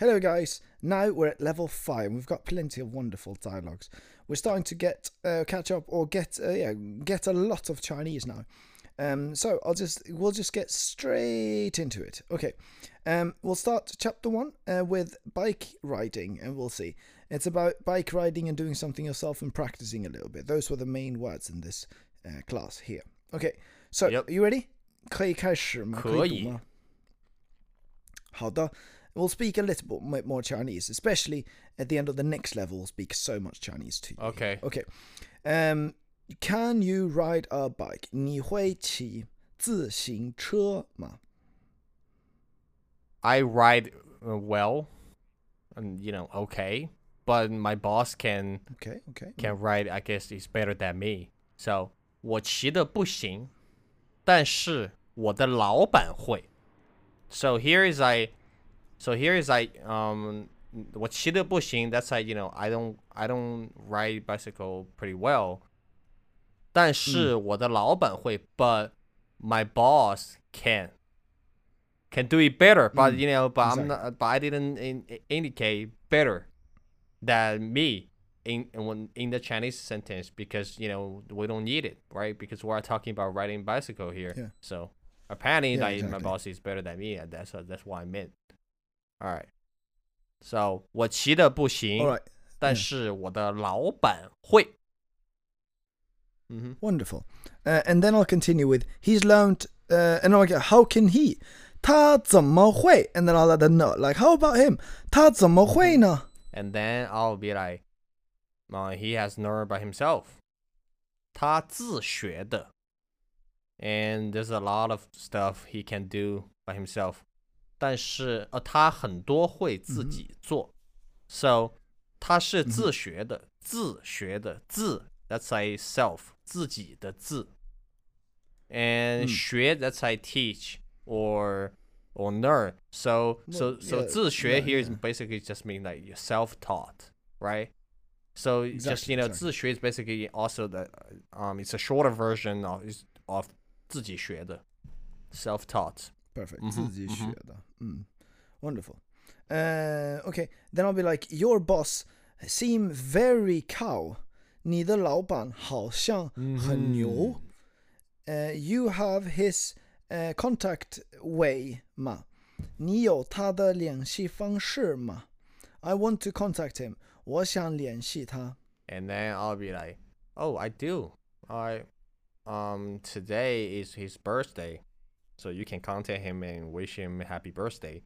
Hello, guys. Now we're at level five. We've got plenty of wonderful dialogues. We're starting to get uh, catch up or get uh, yeah get a lot of Chinese now. Um, so I'll just we'll just get straight into it. Okay, um, we'll start chapter one uh, with bike riding, and we'll see. It's about bike riding and doing something yourself and practicing a little bit. Those were the main words in this uh, class here. Okay, so Yep. you ready? 可以开始吗？可以。以读吗？好的。 We'll speak a little bit mo- more Chinese, especially at the end of the next level. We'll speak so much Chinese to you. Okay. Okay. Um, can you ride a bike? 你会骑自行车吗？ I ride uh, well, and you know, okay, but my boss can Okay, okay. can ride. I guess he's better than me. So 我骑的不行，但是我的老板会。So here is I, so here is I um 我骑的不行。That's like you know I don't I don't ride bicycle pretty well. 但是我的老板会，but my boss can can do it better. But you know, but I'm not. But I didn't in, indicate better than me in in when- in the Chinese sentence because you know we don't need it, right? Because we're talking about riding bicycle here. Yeah. So apparently, Yeah, like, my exactly. boss is better than me, and that's that's what I meant. All right. So 我骑的不行 All right. 但是我的老板会。嗯哼。 Wonderful. Uh, and then I'll continue with he's learned. Uh, and I'll get how can he? 他怎么会? And then I'll let them know. Like how about him? 他怎么会呢? And then I'll be like, uh, he has learned by himself. 他自学的. And there's a lot of stuff he can do by himself. 但是呃，他很多会自己做。So 他是自学的，自学的自 that's like self 自己的自。And 学 that's like teach or or learn. So so Well, so yeah, 自学 yeah, here is yeah. basically just mean like you're self-taught, right? So just Exactly, you know, exactly. 自学 is basically also the um it's a shorter version of is of 自己学的 self-taught. Perfect. Mhm, 自己学的. Mm. Wonderful. Uh, okay, then I'll be like, your boss seem very cow. 你的老板好像很牛。Uh, you have his uh, contact way 吗？你有他的联系方式吗？I want to contact him. 我想联系他。 And then I'll be like, "Oh, I do. I um today is his birthday. So you can contact him and wish him happy birthday.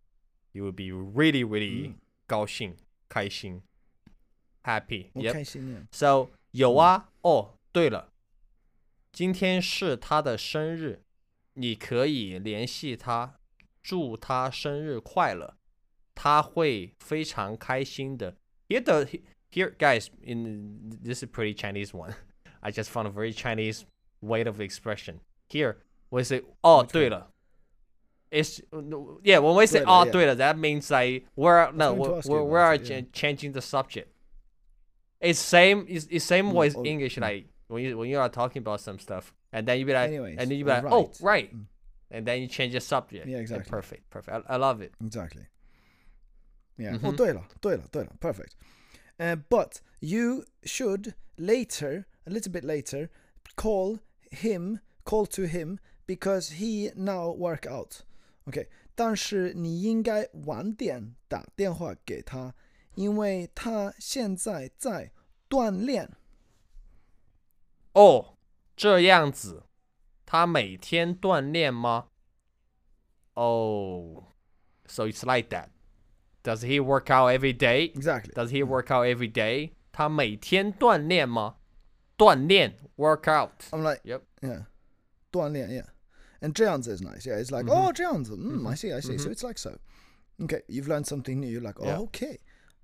He will be really really 高兴,开心 happy. 我 Yep. 开心呀。 So 有啊，哦，对了，今天是他的生日，你可以联系他，祝他生日快乐，他会非常开心的。Here the here guys in this is a pretty Chinese one. I just found a very Chinese way of expression. Here we say 哦，对了。It's yeah. When we say 对了 "oh," yeah. 对了 that means like we're no going to we're ask you we're, about we are it, yeah. ch- changing the subject. It's same. It's, it's same way as oh, English. mm. Like when you when you are talking about some stuff, and then you be like, Anyways, and then you be uh, like, oh right. right, Mm. and then you change the subject. Yeah, And exactly. perfect, perfect. I, I love it. Exactly. Yeah. Mhm. 哦，对了，对了，对了，perfect. Uh, but you should later, a little bit later, call him, call to him because he now work out. OK，但是你应该晚点打电话给他，因为他现在在锻炼。哦，这样子，他每天锻炼吗？Oh, so it's like that. Does he work out every day? Exactly. Does he work out every day? 他每天锻炼吗？锻炼 work out. I'm like, Yep. yeah, 锻炼，yeah. And 这样子 is nice. Yeah, it's like, Mm-hmm. oh, 这样子, mm, I see, I see. So it's like so. Okay, you've learned something new. You're like, oh, Yeah. okay,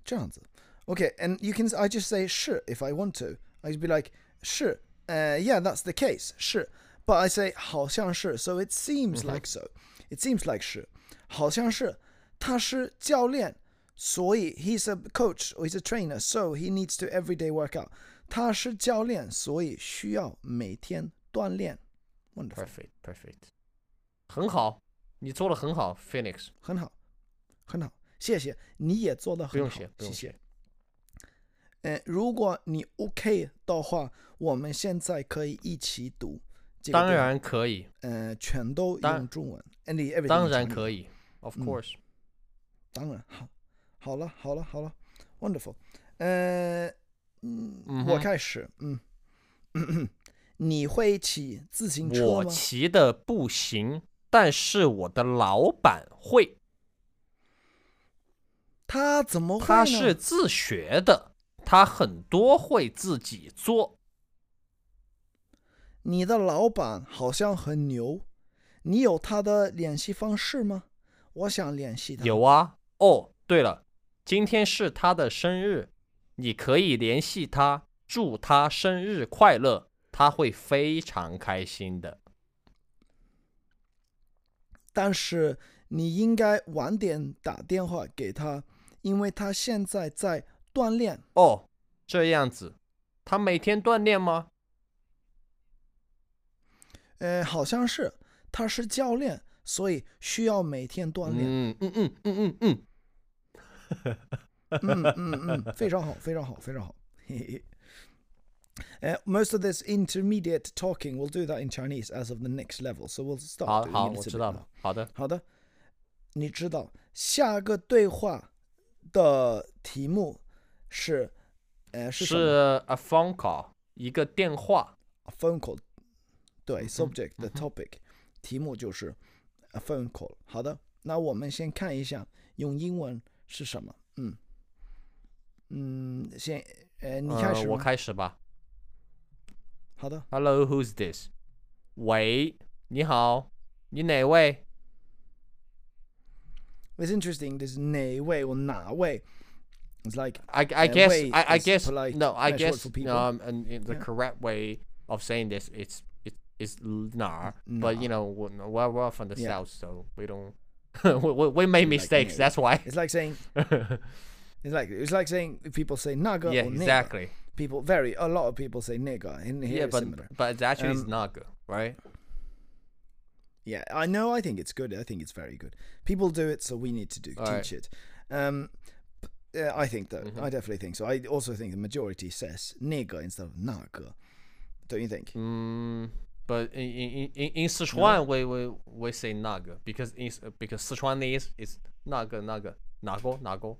这样子. Okay, and you can, I just say 是 if I want to. I'd be like, 是, uh, yeah, that's the case, 是. But I say 好像是, so it seems Mm-hmm. like so. It seems like 是,好像是,他是教练,所以 he's a coach or he's a trainer, so he needs to everyday work out. 他是教练，所以需要每天锻炼。Wonderful， Perfect, perfect. 很好，你做的很好，Phoenix。很好，很好。谢谢，你也做的很好谢，，不谢不用谢。。呃，如果你 OK 的话，我们现在可以一起读这个当，然可以，呃，全都用中文，and everything 当然可以，of 嗯 course。当然好，好了，好了，好了，wonderful。呃，嗯，我开始，嗯，你会骑自行车我？骑的不行，但是我的老板会，他怎么会他？是自学的，他很多会自己做。你的老板好像很牛，你有他的联系方式吗？我想联系他。有啊，哦，对了，今天是他的生日，你可以联系他，祝他生日快乐，他会非常开心的。但是你应该晚点打电话给他，因为他现在在锻炼。哦，这样子，他每天锻炼吗？呃，好像是他是教练，所以需要每天锻炼。嗯嗯嗯嗯嗯嗯，嗯嗯嗯，非常好，非常好，非常好。嘿嘿。Uh, most of this intermediate talking, we'll do that in Chinese as of the next level. So we'll start. 好 doing 好， it a 我 little 知 bit 道 now. 了。好的，好的，你知道下个对话的题目是，呃，是什么是 a phone call，一个电话。 A phone call。对嗯哼，subject 的嗯哼 topic，题目就是 a phone call。好的，那我们先看一下用英文是什么。嗯嗯，先呃，你开呃，我始吗？开始吧。 好的， Hello, who's this？喂，你好，你哪位？ It's interesting. This 哪位 or 哪位？It's like I I Uh, guess wait I I is guess polite no I French word guess for people. um and, and the Yeah. correct way of saying this it's it is nar but you Nah. know we're, we're we're from the Yeah. south so we don't we, we, we make mistakes nigga. that's why it's like saying it's like it's like saying people say naga yeah or neige. exactly People very a lot of people say neige. In here yeah but similar. but it's actually it's Um, naga right Yeah, I know. I think it's good. I think it's very good. People do it, so we need to do Alright. teach it. Um, yeah, I think that. Mhm. I definitely think so. I also think the majority says neige instead of naga. Don't you think? mm, but in in in, in Sichuan we, we we say naga because in, because Sichuanese is naga naga nago nago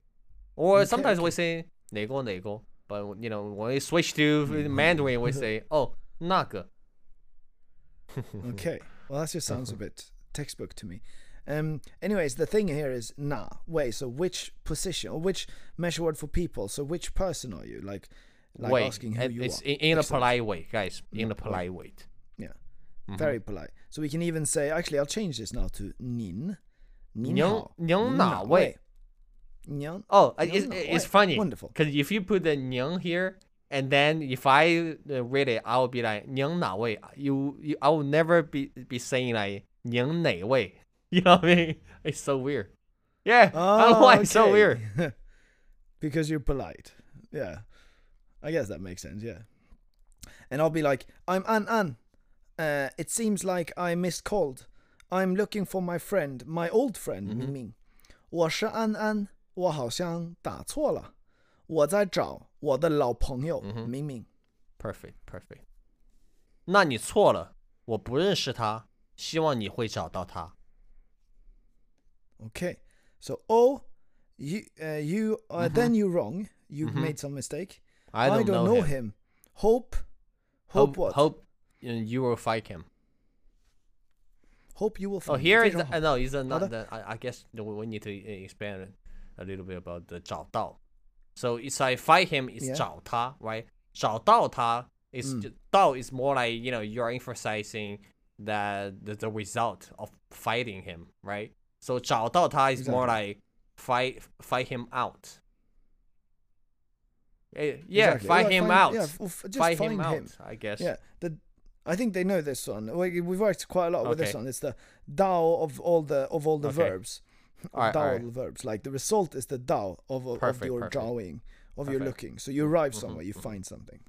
or Okay, sometimes we okay. say nego nego but you know when we switch to Mandarin we say oh naga Okay. Well, that just sounds a bit textbook to me. Um. Anyways, the thing here is na. Wait. So which position or which measure word for people? So which person are you? Like, like way asking who and you it's are. in, in a Excellent. polite way guys in a Mm, polite way Yeah. Mhm. Very polite. So we can even say. Actually, I'll change this now to nin. 您您好，您您哪位 哪位？您 Oh, uh, Nyang it's, Na it's Wei. funny. Wonderful. Because if you put the Nyang here, and then if I uh, read it, I will be like Nyang Na Wei. You, you, I will never be be saying like Nyang Na Wei. You know what I mean? It's so weird. Yeah, I don't know why it's so okay. weird. because you're polite. Yeah. I guess that makes sense, yeah. And I'll be like, I'm An An. Uh, it seems like I missed called. I'm looking for my friend, my old friend, Mhm. 明明。我是安安， 我好像打错了。我在找我的老朋友嗯哼明明。 Perfect, perfect. 那你错了，我不认识他，希望你会找到他。 Okay. So, oh, you, uh, you, uh, then you're wrong. You've Mhm. made some mistake. I don't, don't know, know him. him. Hope, hope, what? Hope uh, you will fight him. Hope you will Oh, find. here is 非常 the, 好 uh, no, is not Other- the. I, I guess the- we need to uh, expand a little bit about the 找到. So it's like fight him is Yeah. 找他, right? 找到他 is Mm. ju- 到 is more like you know you're emphasizing that the, the result of fighting him, right? So 找到他 is more Exactly. like fight fight him out. Eh, yeah, Exactly. fight Like, him find- out. Yeah, f- f- just fight find him him. out, I guess. Yeah, the I think they know this one. We, we've worked quite a lot with this Okay. one. It's the Dao of all the of all the Okay. verbs. Alright, Dao alright. of the verbs. Like the result is the Dao of, of Perfect, your perfect. drawing, of your Perfect. looking. So you arrive Mhm, somewhere, you mhm. find something.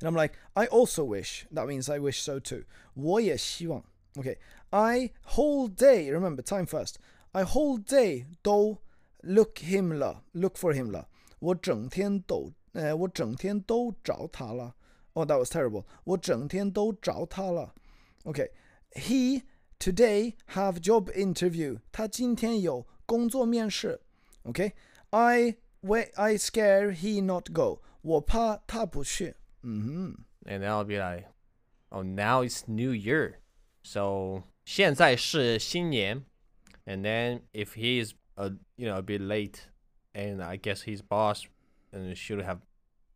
And I'm like, I also wish. That means I wish so too. 我也希望. Okay, I whole day. Remember time first. I whole day 都 look him 了，look for him 了。我整天都，呃，我整天都找他了。Oh, that was terrible. 我整天都找他了。Okay, he today have job interview. 他今天有工作面试。Okay, I wait. I scare he not go. 我怕他不去。嗯哼。 And then I'll be like, oh, now it's New Year. So 现在是新年. And then if he's a you know a bit late, and I guess his boss and should have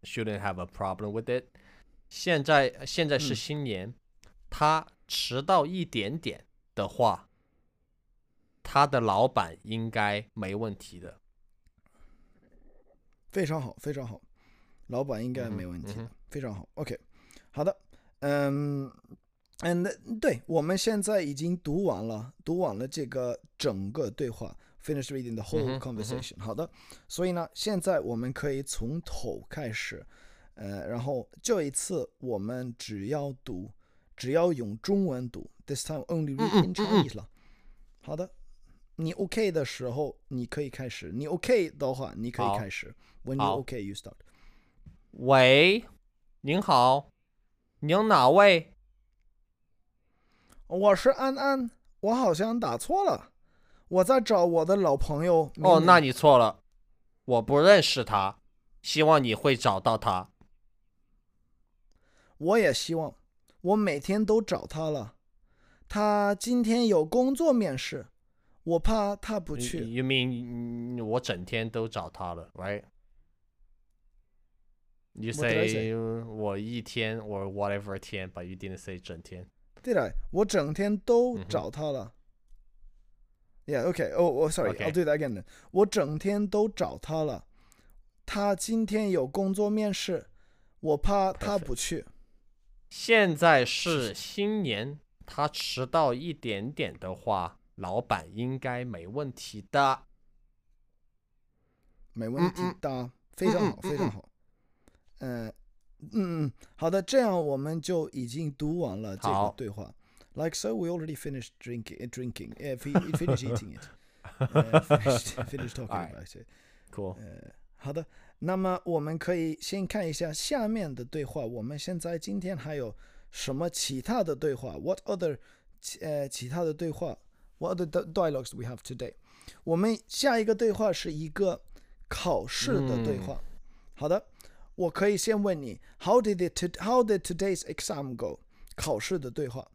shouldn't have a problem with it. 现在现在是新年，他迟到一点点 的话，他的老板应该没问题的。非常好，非常好，老板应该没问题的，非常好。OK，好的，嗯，and 对，我们现在已经读完了，读完了这个整个对话，finish reading the whole conversation、好的，所以呢，现在我们可以从头开始，呃，然后这一次我们只要读，只要用中文读，this time only read in Chinese 了。好的，你 OK 的时候你可以开始，你 OK 的话你可以开始。When you OK, you start. 喂，您好，您哪位？我是安安，我好像打错了，我在找我的老朋友。哦，那你错了，我不认识他，希望你会找到他。我也希望，我每天都找他了，他今天有工作面试，我怕他不去。You mean 我整天都找他了，right? You say? 我一天 or whatever 天，but you didn't say 整天。对了，我整天都找他了。Yeah, okay. Oh, oh, sorry. I'll do that again. 我整天都找他了，他今天有工作面试，我怕他.不去。现在是新年，他迟到一点点的话，老板应该没问题的。没问题的，非常好，非常好。嗯嗯嗯，好的，这样我们就已经读完了这个对话。Like so, we already finished drinking, uh, drinking, uh, fi- finished eating it, uh, finished, finished talking about it. Cool. 好的，那么我们可以先看一下下面的对话。我们现在今天还有什么其他的对话？What other 呃其他的对话？What other di- dialogues we have today？我们下一个对话是一个考试的对话。好的，我可以先问你，How did it? To, how did today's exam go？考试的对话。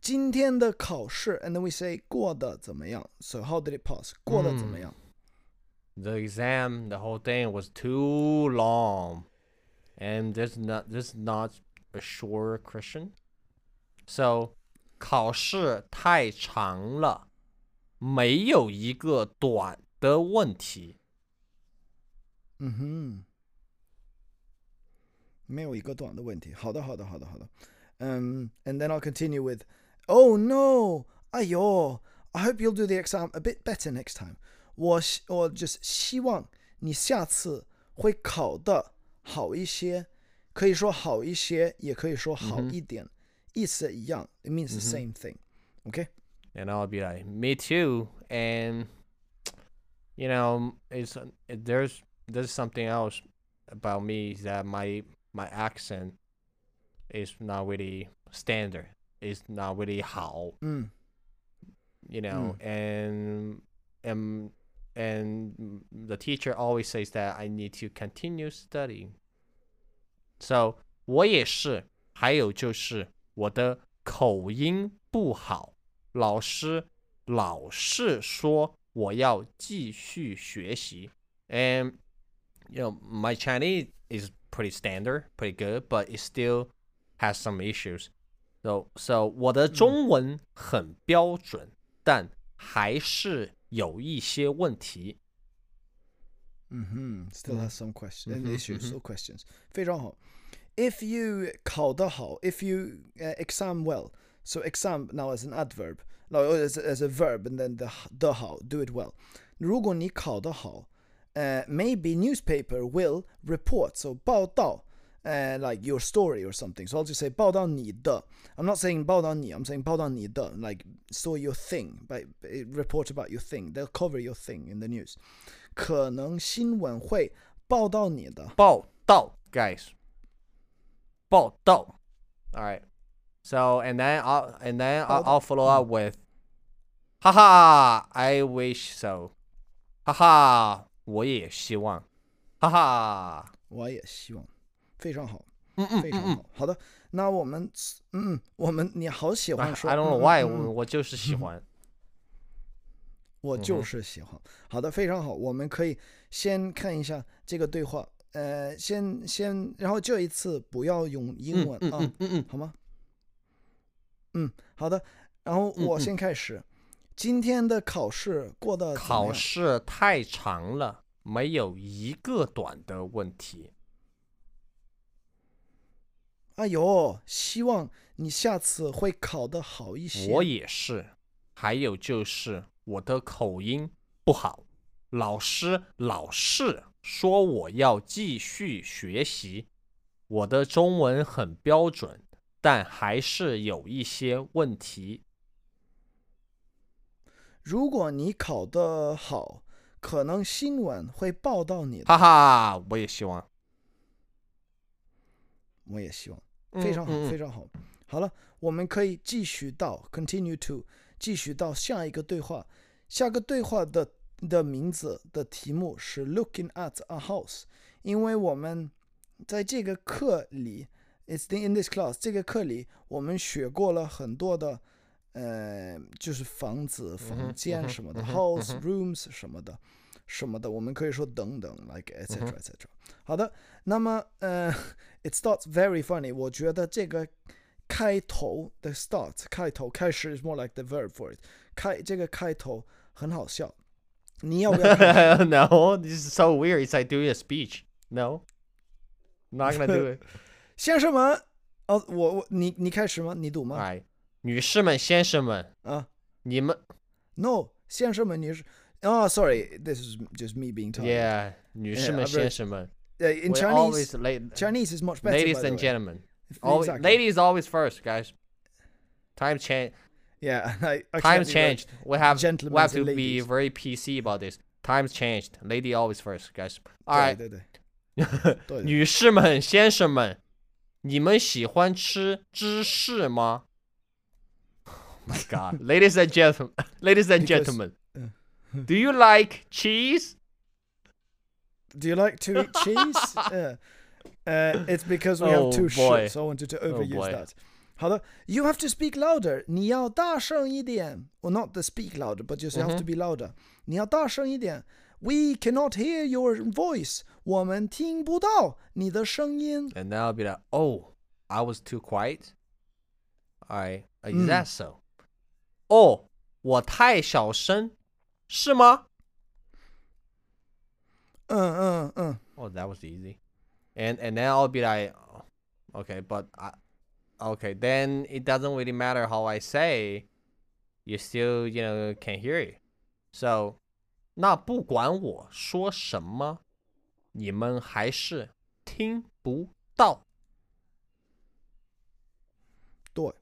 今天的考试，and then we say 过得怎么样？So how did it pass？过得怎么样？The exam, the whole thing was too long, and this not this is not a short question. So 考试太长了，没有一个短的问题。嗯哼，没有一个短的问题。好的，好的，好的，好的。Um, and then I'll continue with, oh no, 哎呦, I hope you'll do the exam a bit better next time. 我希我 just 希望你下次会考得好一些，可以说好一些，也可以说好一点，意思一样。It means the same thing. Okay. And I'll be like, me too. And you know, it's there's there's something else about me is that my my accent is not really standard. It's not really 好。嗯 you know, and and and the teacher always says that I need to continue studying. So 我也是，还有就是我的口音不好，老师老是说我要继续学习。And you know, my Chinese is pretty standard, pretty good, but it still has some issues. So so 我的中文很标准，但还是 有一些问题。 Mm-hmm. Still has some questions, Mhm, issues mhm. or questions. 非常好. If you 考得好, if you uh, exam well, so exam now as an adverb, no, as, a- as a verb, and then the 得好, do it well. 如果你考得好, uh, maybe newspaper will report, so 报道, uh, like your story or something. So I'll just say 报道你的. I'm not saying 报道你, I'm saying 报道你的, like so your thing, but report about your thing. They'll cover your thing in the news. 可能新闻会报道你的。报道，guys，报道。All right. So and then I'll and then I'll, I'll follow up with, haha, I wish so. 哈哈，我也希望。哈哈，我也希望， 非常好，嗯嗯非常好。好的，那我们，嗯，我们你好喜欢说 I don't know 嗯 why，我我就是喜欢。我就是喜欢。好的，非常好。我们可以先看一下这个对话，呃，先先，然后这一次不要用英文啊，嗯嗯嗯好吗？嗯，好的。然后我先开始。今天的考试过得考试太长了，没有一个短的问题。哎呦，希望你下次会考得好一些。我也是。还有就是我的口音不好，老师老是说我要继续学习。我的中文很标准，但还是有一些问题。如果你考得好，可能新闻会报道你的。哈哈，我也希望。我也希望。非常好，非常好。好了，我们可以继续到 continue to 继续到下一个对话。下个对话的的名字的题目是 Looking at a house，因为我们在这个课里，It's in this class 这个课里，我们学过了很多的，呃，就是房子、嗯房间什么的、house rooms 什么的，什么的，我们可以说等等，like etc 嗯哼 etc。好的，那么呃，it starts very funny。我觉得这个开头的 start 开头开始 is more like the verb for it。开这个开头很好笑，你要不要看？ no, this is so weird. It's like doing a speech. No, not gonna do it. 先生们，哦，我我你你开始吗？你读吗？ All right，女士们、先生们，啊你们，no，先生们，你 是哦，sorry，this is just me being tired。 ，Yeah，女士 Yeah, 们、 I've 先 read- 生们 Uh, in we Chinese, always late, Chinese is much better. ladies by the and way. gentlemen. Always, Exactly. ladies always first, guys. Time change. Yeah, I, I Times accidentally wrote- changed. We have we gentlemen have to and be ladies. very PC about this. Times changed. Lady always first, guys. All 对 right. 对对对，女士们、先生们，你们喜欢吃芝士吗？Oh my God, ladies and gentlemen, ladies and Because- gentlemen, uh, do you like cheese? Do you like to eat cheese? uh, uh, it's because we Oh, have two boy. shits, so I wanted to overuse boy. that. 好的，You have to speak louder. 你要大声一点。Well, not the speak louder, but just you have to be louder. 你要大声一点。We cannot hear your voice. 我们听不到你的声音。 And then I'll be like, oh, I was too quiet. All right, is Mm. that so? 哦，我太小声， 是吗？嗯嗯嗯 Oh, that was easy. And and then I'll be like, oh, okay, but I, okay, then it doesn't really matter how I say, you still you know can hear it. So, 那不管我说什么，你们还是听不到。对。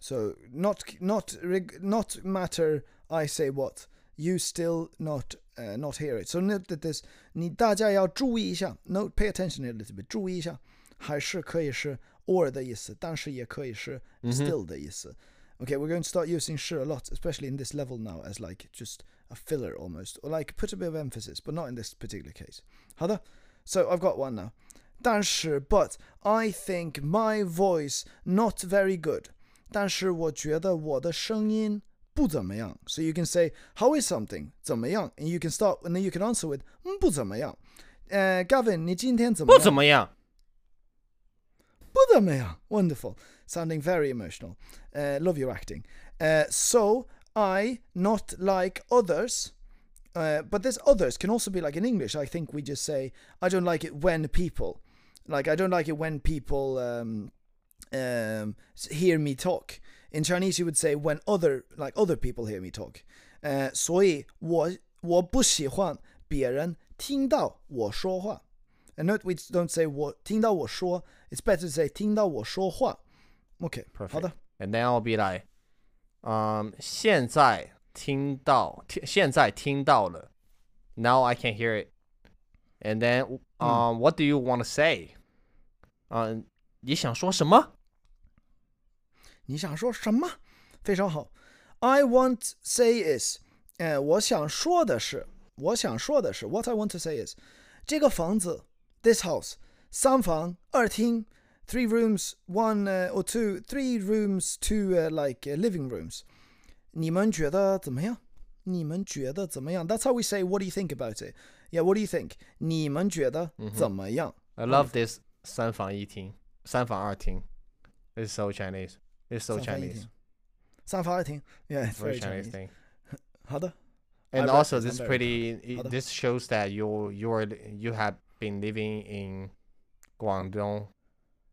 So not not reg- not matter. I say what you still not uh, not hear it. So note that this 你大家要注意一下。Note pay attention a little bit. 注意一下，还是可以是 or 的意思，但是也可以是 still 的意思。Okay, we're going to start using 是 a lot, especially in this level now, as like just a filler almost, or like put a bit of emphasis, but not in this particular case. 好的 so I've got one now. 但是 but I think my voice not very good. 但是我觉得我的声音 不怎么样。So you can say how is something 怎么样，and you can start and then you can answer with 嗯不怎么样。呃、Gavin，你今天怎么不样？怎么样。不怎么样。Wonderful. Sounding very emotional. Uh, love your acting. Uh, so I not like others. Uh, but this others can also be like in English. I think we just say I don't like it when people, like I don't like it when people um, um, s- hear me talk. In Chinese, you would say when other like other people hear me talk. Uh, 所以我我不喜欢别人听到我说话。And note we don't say 我听到我说，it's better to say 听到我说话。OK， Perfect. 好的。 And then I'll be like, um, 现在听到，听现在听到了， Now I can hear it. And then, um, what do you want to say? 嗯、你想说什么？ 你想说什么？非常好。I want say is，呃，我想说的是，我想说的是，What I want to say is，这个房子，this house，三房二厅，three rooms one、uh, or two three rooms two、uh, like、uh, living rooms，你们觉得怎么样？你们觉得怎么样？That's how we say. What do you think about it? Yeah, what do you think? 你们觉得怎么样？ I love this 三房一厅，三房二厅。It's so Chinese. It's so 三房一 Chinese. 厅，三房二厅，Yeah, it's Very very Chinese Chinese. thing. 好的， And I also, read this this, I'm very pretty. proud. it- Other- This shows that you you're you have been living in Guangdong,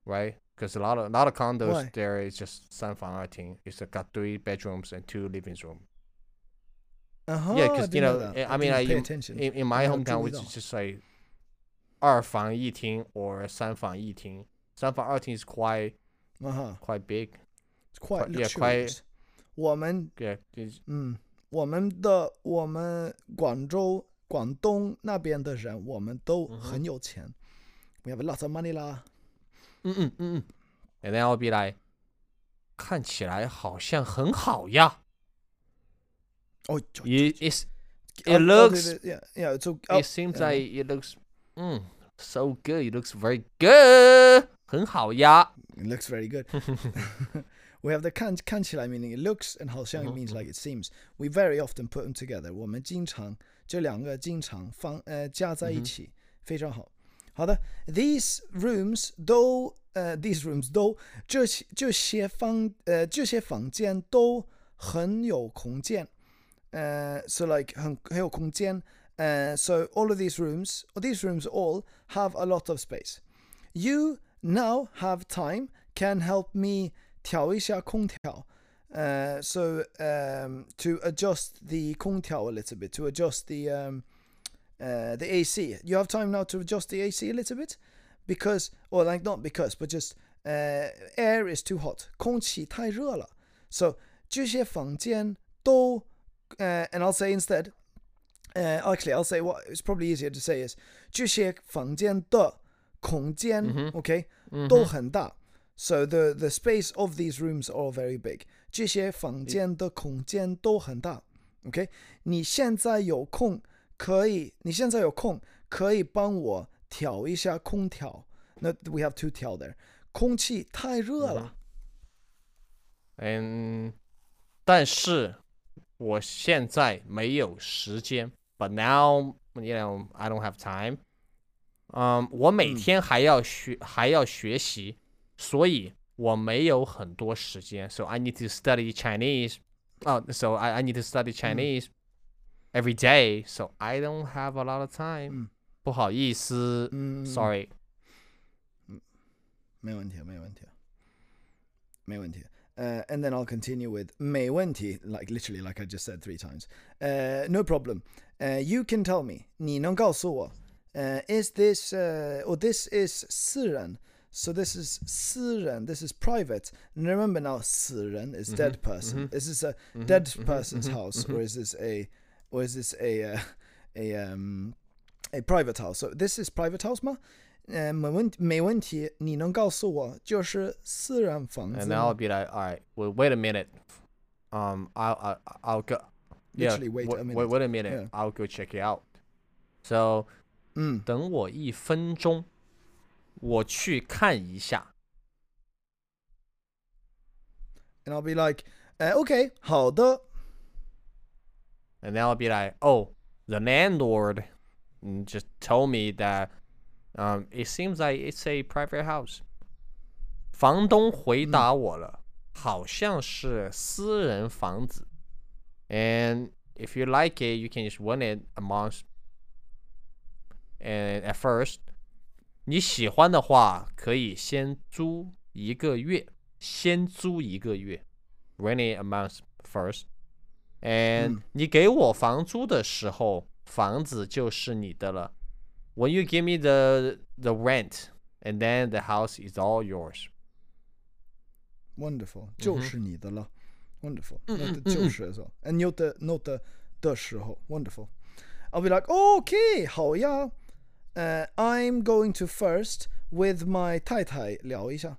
right? Because a lot of a lot of condos Why? there is just 三房二厅. It's got three bedrooms and two living rooms. Uh huh. Yeah, because you know, I I mean, like pay in, attention. in, in my 没有 hometown, 注意 which 到 is just like 二房一厅 or 三房一厅.三房二厅 is quite 啊哈 quite big. It's quite yeah, quite- luxurious. 我们 Yeah, it's- 嗯，我们的我们广州、广东那边的人，我们都嗯哼很有钱。We have a lot of money 啦。嗯嗯嗯嗯。And then I'll be like, 看起来好像很好呀。哦，就 It, it's, 哦 it 哦 looks, 对对 yeah yeah so oh, it seems yeah. like it looks, mm, so good. It looks very good. 很好呀。 It looks very good. we have the 看看起来 meaning it looks and 好像 it 嗯哼 means like it seems. We very often put them together. 我们经常这两个经常放呃加在一嗯哼起，非常好。好的，these rooms 都呃 these rooms 都这些这些房呃这些房间都很有空间。呃，so like 很很有空间。呃，so all of these rooms, or these rooms all have a lot of space. You now have time can help me 调一下空调. Uh, so um, to adjust the 空调 a little bit, to adjust the um, uh, the AC. You have time now to adjust the AC a little bit because, or like not because, but just uh, air is too hot. 空气太热了. So 这些房间都 uh, and I'll say instead. Uh, actually, I'll say what it's probably easier to say is 这些房间的空间 okay, 都很大. So the the space of these rooms are all very big. 这些房间的空间都很大. Okay? 你现在有空可以，你现在有空可以帮我调一下空调。那 we have to 调 there. 空气太热了。嗯，但是我现在没有时间。But now, you know, I don't have time. 嗯，我每天还要学，还要学习，所以我没有很多时间。So I need to study Chinese. Oh, so I I need to study Chinese every day. So I don't have a lot of time. 嗯不好意思嗯，sorry. 没问题，没问题，没问题。Uh, and then I'll continue with 没问题, like literally, like I just said three times. Uh, no problem. Uh, you can tell me. 你能告诉我, uh, is this, uh, or this is 私人 So this is 私人 this is private. And remember now, 死人 is dead person. Is this a dead person's house, or is this a, or is this a, uh, a, um, a private house? So this is private house 吗？呃，没问没问题，你能告诉我就是私人房 And 子 then I'll 吗？ be like, all right, well, wait a minute. Um, I'll, I'll, I'll go. Yeah, Literally wait wait, a minute. Wait, wait a minute. Yeah. I'll go check it out. So, 嗯，等我一分钟，我去看一下。 and I'll be like，呃，OK，好的， And then I'll be like, oh, the landlord mm, just told me that um, it seems like it's a private house. 房东回答我了，好像是私人房子。And if you like it, you can just rent it a month. And at first, 你喜欢的话，可以先租一个月，先租一个月，rent it a month first. And 你给我房租的时候，房子就是你的了。When you give me the the rent, and then the house is all yours. wonderful，就是你的了，wonderful，那的就是说，and 有的 not 的的时候，wonderful。 I'll be like, okay, 好呀。 uh, I'm going to first with my 太太聊一下。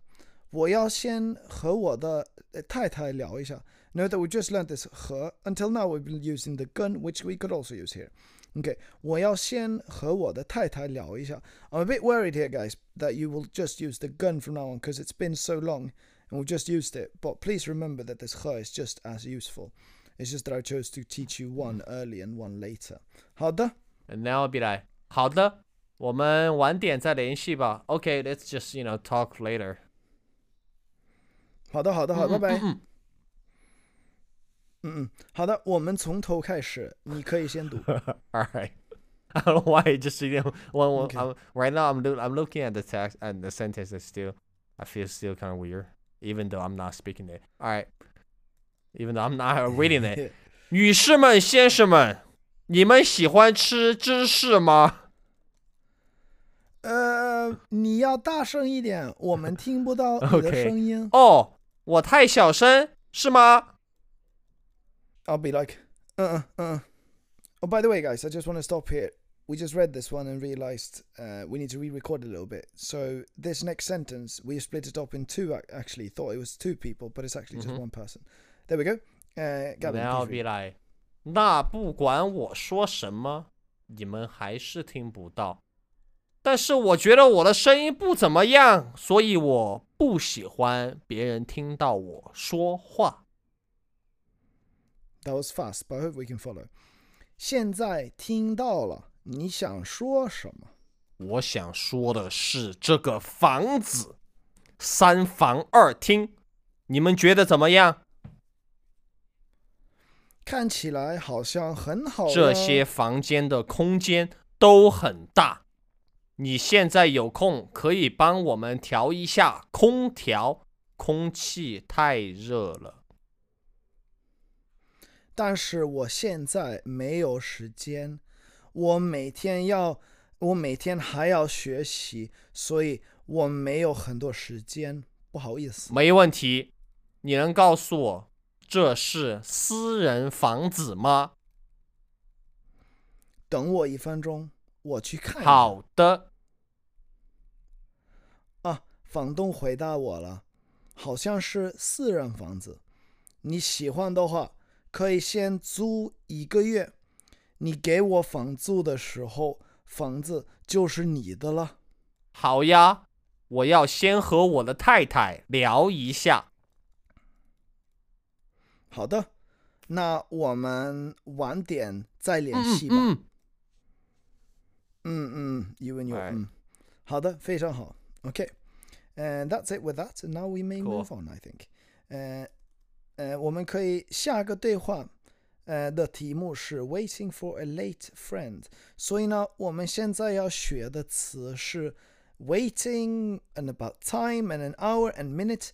我要先和我的太太聊一下。Note uh, that we just learned this 和 until now we've been using the gen, which we could also use here. Okay, 我要先和我的太太聊一下。I'm a bit worried here, guys, that you will just use the gen from now on because it's been so long and we've just used it. But please remember that this 和 is just as useful. It's just that I chose to teach you one early and one later. 好的。And now I'll be like, 好的。我们晚点再联系吧。Okay, let's just you know talk later. 好的，好的，好，拜拜。嗯嗯嗯，好的，我们从头开始，你可以先读。 All right. I don't know why it just you know when, when Okay. I'm, right now I'm loo- I'm looking at the text and the sentence is still I feel still kind of weird even though I'm not speaking it. All right. Even though I'm not reading it. 女士们、先生们，你们喜欢吃芝士吗？ 呃，你要大声一点，我们听不到你的.声音。哦，我太小声是吗？I'll be like, uh, uh, uh. Oh, by the way, guys, I just want to stop here. We just read this one and realized uh, we need to re-record a little bit. So this next sentence, we split it up in two. ac- Actually, thought it was two people, but it's actually just Mhm. one person. There we go. Uh, Gavin, Then I'll be like，那不管我说什么，你们还是听不到。但是我觉得我的声音不怎么样，所以我不喜欢别人听到我说话。That was fast, but I hope we can follow. 现在听到了，你想说什么？我想说的是，这个房子三房二厅，你们觉得怎么样？看起来好像很好呀。这些房间的空间都很大。你现在有空可以帮我们调一下空调，空气太热了。但是我现在没有时间，我每天要，我每天还要学习，所以我没有很多时间，不好意思。没问题，你能告诉我这是私人房子吗？等我一分钟，我去看一下。好的，啊，房东回答我了，好像是四人房子。你喜欢的话，可以先租一个月。你给我房租的时候，房子就是你的了。好呀，我要先和我的太太聊一下。好的，那我们晚点再联嗯系吧。嗯，嗯 嗯，you and your Alright. 嗯，好的，非常好。OK，and、that's it with that. And now we may Cool. move on. I think. 呃呃，我们可以下个对话。呃的题目是 waiting for a late friend，所以呢，我们现在要学的词是 waiting and about time and an hour and minute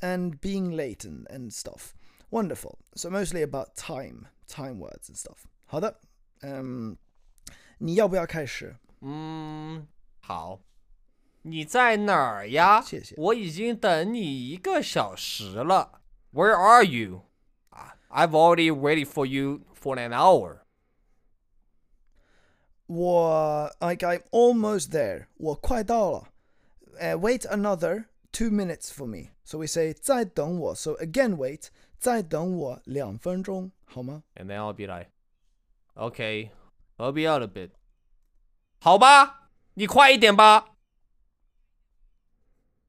and being late and, and stuff. Wonderful. So mostly about time, time words and stuff. 好的，嗯， 你要不要开始？嗯，好。你在哪儿呀？谢谢我已经等你一个小时了。Where are you? Ah, I've already waited for you for an hour. 我 like I'm almost there. 我快到了。Uh, wait another two minutes for me. So we say 再等我. So again wait. 再等我两分钟，好吗？ And then I'll be like, okay, I'll be out a bit. 好吧，你快一点吧。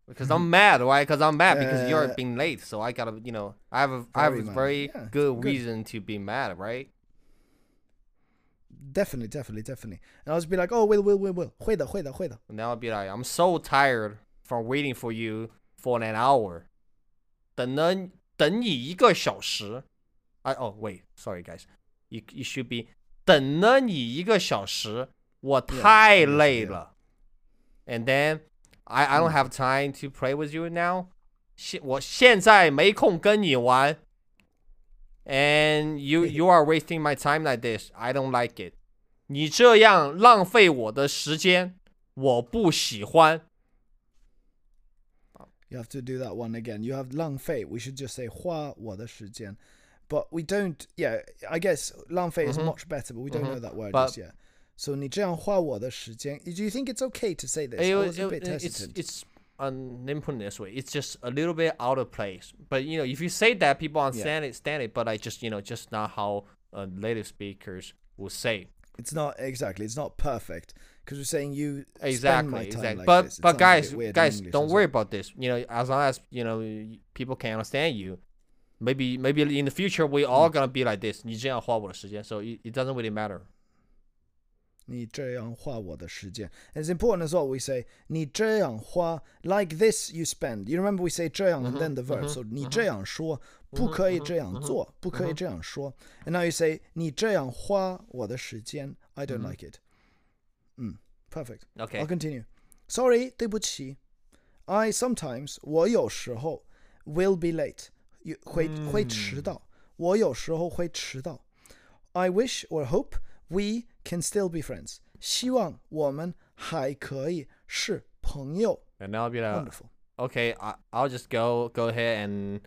Because I'm mad, right? Because I'm mad because you're Uh, being late. So I gotta, you know, I have a, I have Very a mad. very Yeah, good good. reason to be mad, right? Definitely, definitely, definitely. And I'll just be like, oh, will, will, will, will. 会的，会的，会的。 And then I'll be like, I'm so tired from waiting for you for an hour. 等了等你一个小时。I oh wait, sorry guys. You you should be 等了你一个小时，我太 yes, 累 yeah. 了。And then I I don't have time to play with you now. 现我现在没空跟你玩。And you you are wasting my time like this. I don't like it. 你这样浪费我的时间，我不喜欢。 You have to do that one again. You have 浪费. We should just say 花我的时间 but we don't. Yeah, I guess langfei is mm-hmm. much better, but we don't mm-hmm. know that word But- just yet. So 你这样花我的时间 Do you think it's okay to say this? It Or it a bit it- it's it's let me put it this way. It's just a little bit out of place. But you know, if you say that, people understand it, stand it. But I just you know, just not how uh, native speakers will say. It's not exactly. It's not perfect because we're saying you spend my Exactly, time exactly. like but this. But bit guys, weird guys, don't worry about this. You know, as long as you know people can understand you, maybe maybe in the future we all Mm. gonna be like this. 你这样花我的时间, so it, it doesn't really matter. 你这样花我的时间. And it's important as well. We say 你这样花 like this you spend. You remember we say 这样 and then the verb. So 你这样说不可以这样做，不可以这样说。And now you say 你这样花我的时间. I don't like it. Mm, perfect. Okay. I'll continue. Sorry, 对不起. I sometimes 我有时候 will be late. 有会会迟到。我有时候会迟到。I wish or hope we can still be friends. 希望我们还可以是朋友。 And I'll be like, Wonderful. okay, I, I'll just go go ahead and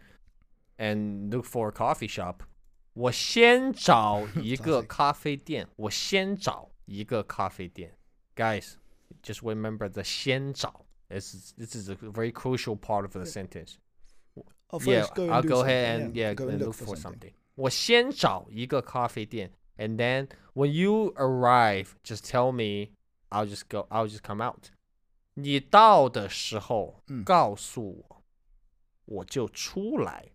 and look for a coffee shop. 我先找一个 Classic. 咖啡店。我先找一个咖啡店。Guys, just remember the 先找. This is this is a very crucial part of the sentence. I'll Yeah, first go and I'll do go something. ahead and yeah, go and and look for something. 我先找一个咖啡店，and then when you arrive, just tell me. I'll just go. I'll just come out. 你到的时候嗯告诉我，我就出来。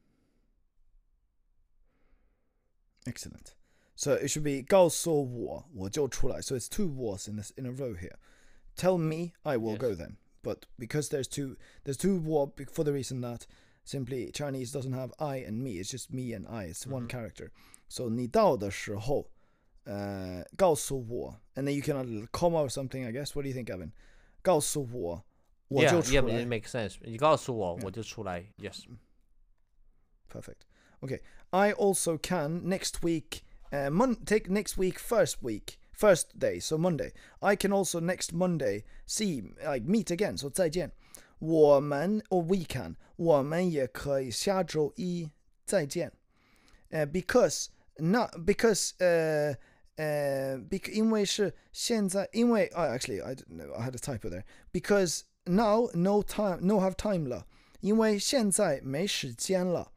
Excellent. So it should be 告诉我我就出来. So it's two was in this in a row here. Tell me, I will Yes. go then. But because there's two there's two war be- for the reason that simply Chinese doesn't have I and me. It's just me and I. It's one Mm-hmm. character. So 你到的时候，呃，告诉我, and then you can add a little comma or something. I guess. What do you think, Evan? 告诉我我 Yeah, 就出 yeah, 来。 it makes sense. 你告诉我，我就出来。Yes. Perfect. Okay. I also can next week. Uh, mon- take next week first week first day. So Monday. I can also next Monday see like meet again. So 再见。 我们 or we can. 我们也可以下周一再见。呃、because not because 呃呃 bec 因为是现在因为 oh, actually I don't know I had a typo there because now no time no have time 了，因为现在没时间了。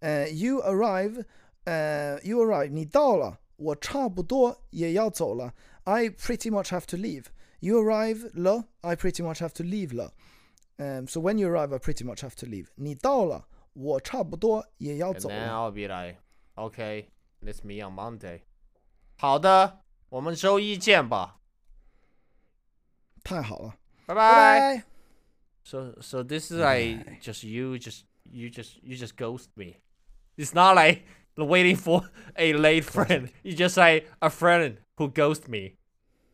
呃、you arrive 呃、you arrive 你到了，我差不多也要走了。I pretty much have to leave. You arrive 了，I pretty much have to leave 了。 Um, so when you arrive, I pretty much have to leave. 你到了，我差不多也要 And 走 then 了。 I'll be like, okay, let's meet on Monday. 好的，我们周一见吧。太好了，拜拜拜。拜。 So so this is like just you just you just you just ghost me. It's not like waiting for a late friend. You just like a friend who ghost me.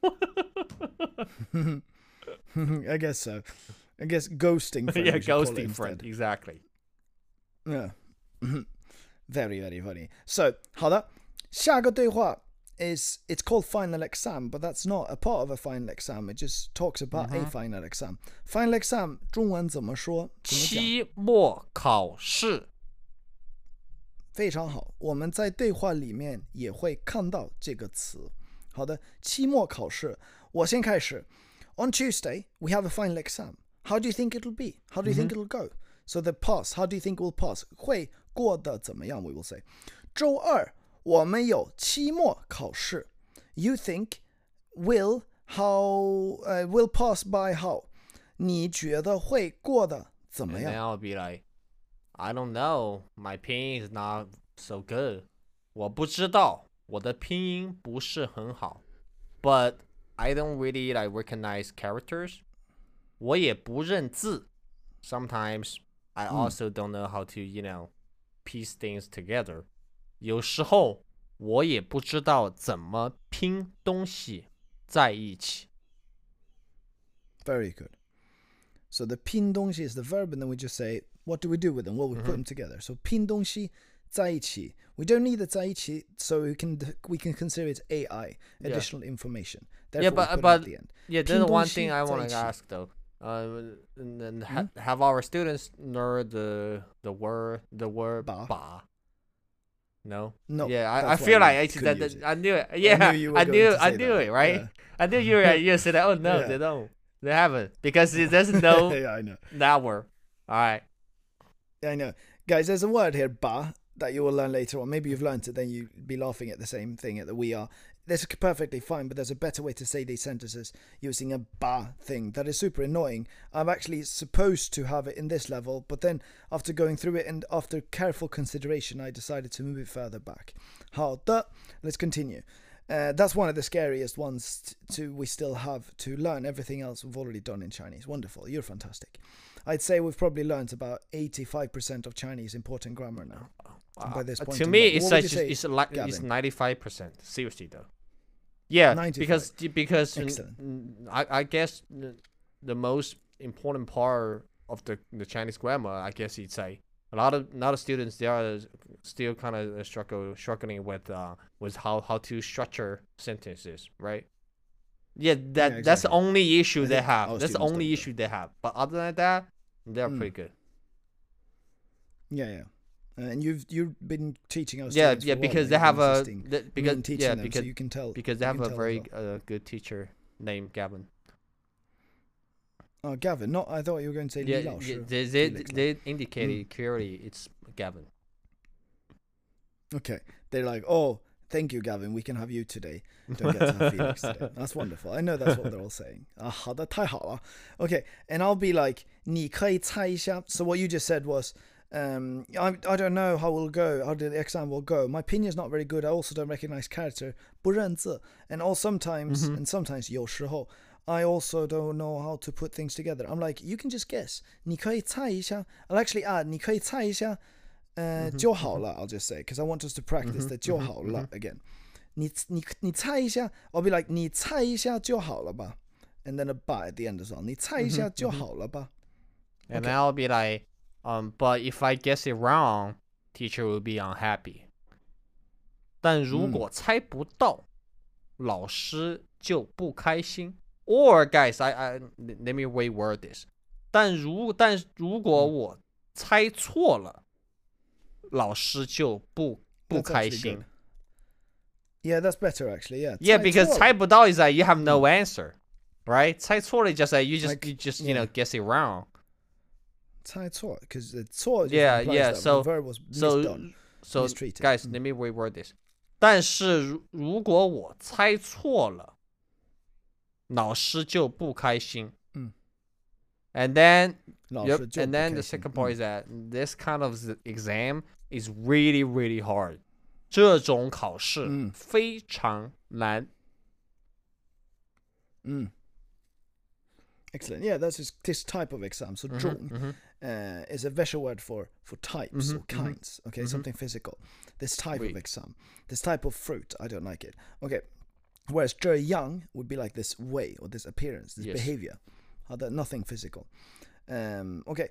I guess so. I guess ghosting. Friend, yeah, we should call it ghosting friend. instead. Exactly. Yeah. very, very funny. So, 好的，下个对话 is it's called final exam, but that's not a part of a final exam. It just talks about a final exam. Final exam 中文怎么说？怎么讲？期末考试。非常好，我们在对话里面也会看到这个词。好的，期末考试，我先开始。On Tuesday, we have a final exam. How do you think it'll be? How do you think it'll go? So the pass, how do you think will pass? 会过得怎么样？We will say. 周二我们有期末考试。You think will how uh, will pass by how? 你觉得会过得怎么 And 样？ then I'll be like, I don't know. My 拼音 is not so good. 我不知道，我的拼音不是很好。But I don't really like recognize characters. 我也不认字。Sometimes I also don't know how to, you know, piece things together. 有时候我也不知道怎么拼东西在一起。 Very good. So the 拼东西 is the verb, and then we just say, what do we do with them? Well, we put them together. So 拼东西在一起. We don't need the 在一起, so we can we can consider it AI, Yeah. additional information. Yeah, Therefore, we but- put it but- at the end. Yeah, 拼 there's 东 one 西 thing I 在 want 一 to 起。 ask though. Uh, and then ha- have our students learn the the word the word 把。ba. No. No. Yeah, I, I feel like actually that, that- I knew it. Yeah, knew you were I knew I knew it, right? yeah. I knew you were you said that. Oh no, Yeah. they don't. They haven't because it doesn't know yeah, I know. that word. All right. I know. Guys, there's a word here, ba, that you will learn later on. Maybe you've learned it, then you'd be laughing at the same thing that we are. This is perfectly fine, but there's a better way to say these sentences using a ba thing that is super annoying. I'm actually supposed to have it in this level, but then after going through it and after careful consideration, I decided to move it further back. How the? Let's continue. Uh, that's one of the scariest ones to we still have to learn. Everything else we've already done in Chinese. Wonderful. You're fantastic. I'd say we've probably learned about 85% of Chinese important grammar now. by this Uh, point to me, it's like just, it's like it's ninety five percent. Seriously though. Yeah, 95. because because Excellent. I I guess the, most important part of the the Chinese grammar, I guess you'd say, a lot of a lot of students they are still kind of struggle struggling with uh with how how to structure sentences, right? Yeah, that that's the only issue they have. That's the only issue they have. But other than that, they're Mm. pretty good. Yeah, yeah. Uh, and you've you've been teaching us. Yeah, yeah, because they have a the, because teaching yeah them, because so you can tell because they you have can a tell as very well. uh, good teacher named Gavin. Oh, Gavin. Not. I thought you were going to say Yeah, Li Lao yeah, Shi. they they, Felix they indicated clearly it's Gavin. Okay. They're like, oh, thank you, Gavin. We can have you today. Don't get to have Felix today. That's wonderful. I know that's what they're all saying. Ah, 好的，太好了. Okay, and I'll be like, 你可以猜一下. So what you just said was, um, I, I don't know how will go, how the exam will go. My pinyin is not very good. I also don't recognize character. 不认字. And all sometimes, Mm-hmm. and sometimes 有时候, I also don't know how to put things together. I'm like, you can just guess. 你可以猜一下. I'll actually add, 你可以猜一下. Uh, 就好了, I'll just say, because I want us to practice the 就好了 again. 你你你猜一下, I'll be like 你猜一下就好了吧, and then a but at the end as well. 你猜一下就好了吧. And Okay. I'll be like, um, but if I guess it wrong, teacher will be unhappy. 但如果猜不到，老师就不开心。Or guys, I I let me reword this. 但如但如果我猜错了，老师就不不 That's 开 actually 心 good.。Yeah, that's better actually. Yeah. Yeah, 猜 because 错了。猜不到 is like you have no answer, right? 猜错了 just like you just Like, you just you know yeah. guess it wrong. 猜错 because the 错 just Yeah, implies yeah, that so- the verb was So misdone. so mistreated. guys, Mm. let me reword this. 但是如如果我猜错了，老师就不开心。嗯 And then 老 yep, 师就 and 不 then 开 the 心。 second 嗯 part is that this kind of s- exam is really really hard. 这种考试嗯非常难。 Mm. Excellent. Yeah, that's just this type of exam. So 嗯 种 哼嗯哼 uh, is a visual word for for types mm-hmm, or mm-hmm. kinds. Mm-hmm, okay, mm-hmm. something physical. This type of exam, this type of fruit. I don't like it. Okay, whereas zhe yang would be like this way or this appearance, this yes. behavior, other nothing physical. Um, okay,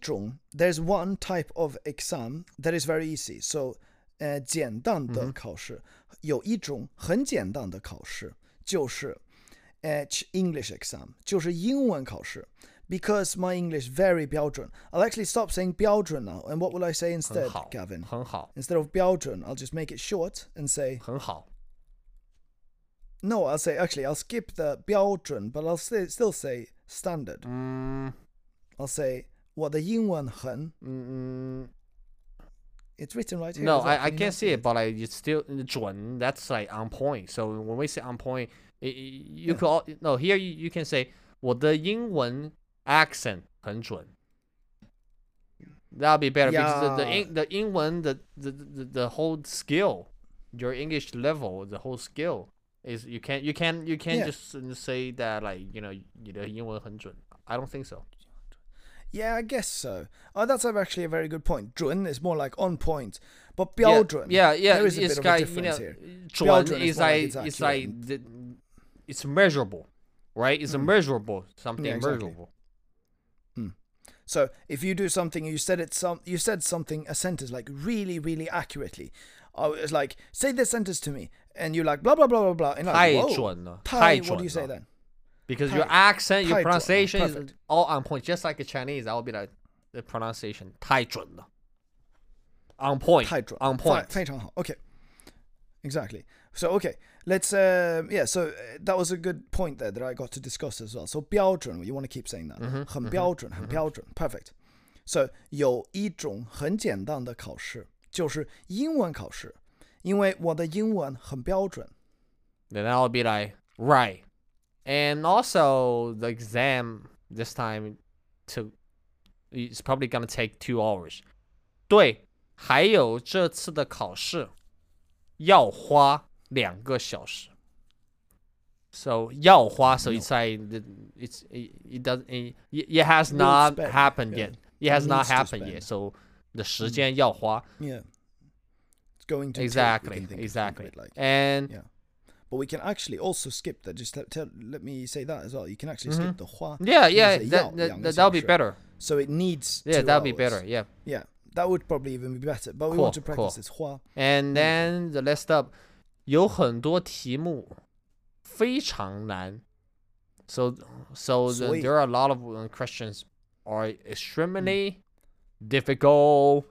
trung. there's one type of exam that is very easy. So. 呃，简单的考试有一种很简单的考试，就是 H English exam，就是英文考试。Uh, Because my English very 标准，I'll actually stop saying 标准 now. And what will I say 很 instead, 好 Gavin? 很好， Instead of 标准, I'll just make it short and say 很好。 no. I'll say actually I'll skip the 标准, but I'll still still say standard. 嗯 I'll say 我的英文很嗯嗯。 It's written right here. No, as well. I, I Can you can't not see it, but like it's still 准. That's like on point. So when we say on point, i- i- you Yeah. could all, no here you, you can say 我的英文 accent 很准. That'll be better because the the, Yeah. Eng- the 英文 the, the the the whole skill, your English level, the whole skill is you can't you can you can't Yeah. just uh, say that like you know 你的英文很准. I don't think so. Yeah, I guess so. Oh, that's actually a very good point. 准 is more like on point, but Yeah, 标准 Yeah, yeah. there is a it's bit of a got, you difference know, here. 准 标准 is is more like like it's it's accurate. like the, it's measurable, right? It's a Mm. measurable something Yeah, exactly. measurable. So if you do something, you said it some, you said something a sentence like really, really accurately. I was like, say this sentence to me, and you're like blah blah blah blah blah, and 太 like, whoa, 准了， Tai, 太 what 准 do you say 了。 then? Because 太- your accent, your 太准了 pronunciation is perfect. all on point, just like a Chinese. I will be like the pronunciation 太准了。 on point 太准 on 非 point 非常好。Okay, exactly. So okay, let's uh, yeah. So uh, that was a good point there that I got to discuss as well. So 标准, you want to keep saying that. 很标准，很标准，perfect. So 有一种很简单的考试，就是英文考试，因为我的英文很标准。 then I'll be like, right. And also the exam this time took it's probably gonna take two hours. 对，还有这次的考试要花 两个小时。So 要花, so it's like the- it's it, it does it, it has Will not spend, happened yeah. yet. It has not Needs to happened spend. yet. So 的时间要花 Yeah, it's going to take, we exactly can think of exactly. it like. And Yeah. But we can actually also skip that. Just tell, tell, let me say that as well. You can actually skip the 花 yeah, yeah, Use a that, 要 that, 两个 that that'll be 小时 better. So it needs. Yeah, two that'll be hours. better. Yeah. Yeah, that would probably even be better. But we Cool, want to practice cool. this 花 And then the next up， 有很多题目非常难。So so the, 所以 there are a lot of uh, questions are extremely difficult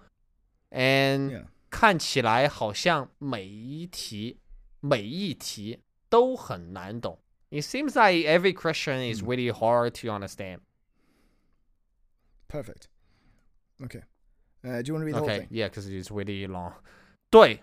and Yeah. 看起来好像每一题每一题都很难懂。It seems like every question is really hard to understand. Perfect. Okay. Uh, do you want to read the whole Okay, thing? yeah, because it's really long. 对，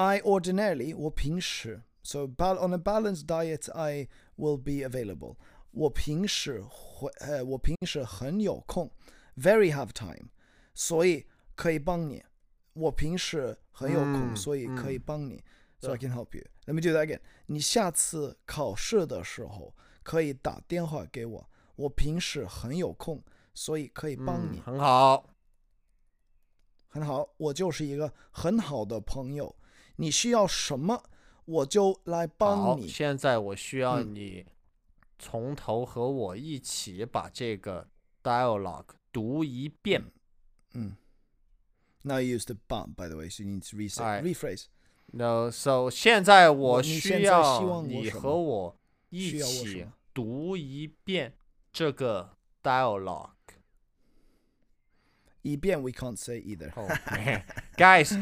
I ordinarily 我平时 so bal on a balanced diet I will be available. 我平时会呃我平时很有空，very have time，所以可以帮你。我平时很有空，嗯所以可以嗯帮你。So I 对 can help you. Let me do that again. 你下次考试的时候可以打电话给我。我平时很有空，所以可以帮你。嗯，很好。很好，我就是一个很好的朋友。 你需要什么，我就来帮好，你。现在我需要嗯你从头和我一起把这个 dialogue 读一遍。嗯。Now you use the bump, by the way, so you need to rephrase. No, so 现在我需要你和我一起读一遍这个 dialogue。以便 we can't say either. Oh man, guys,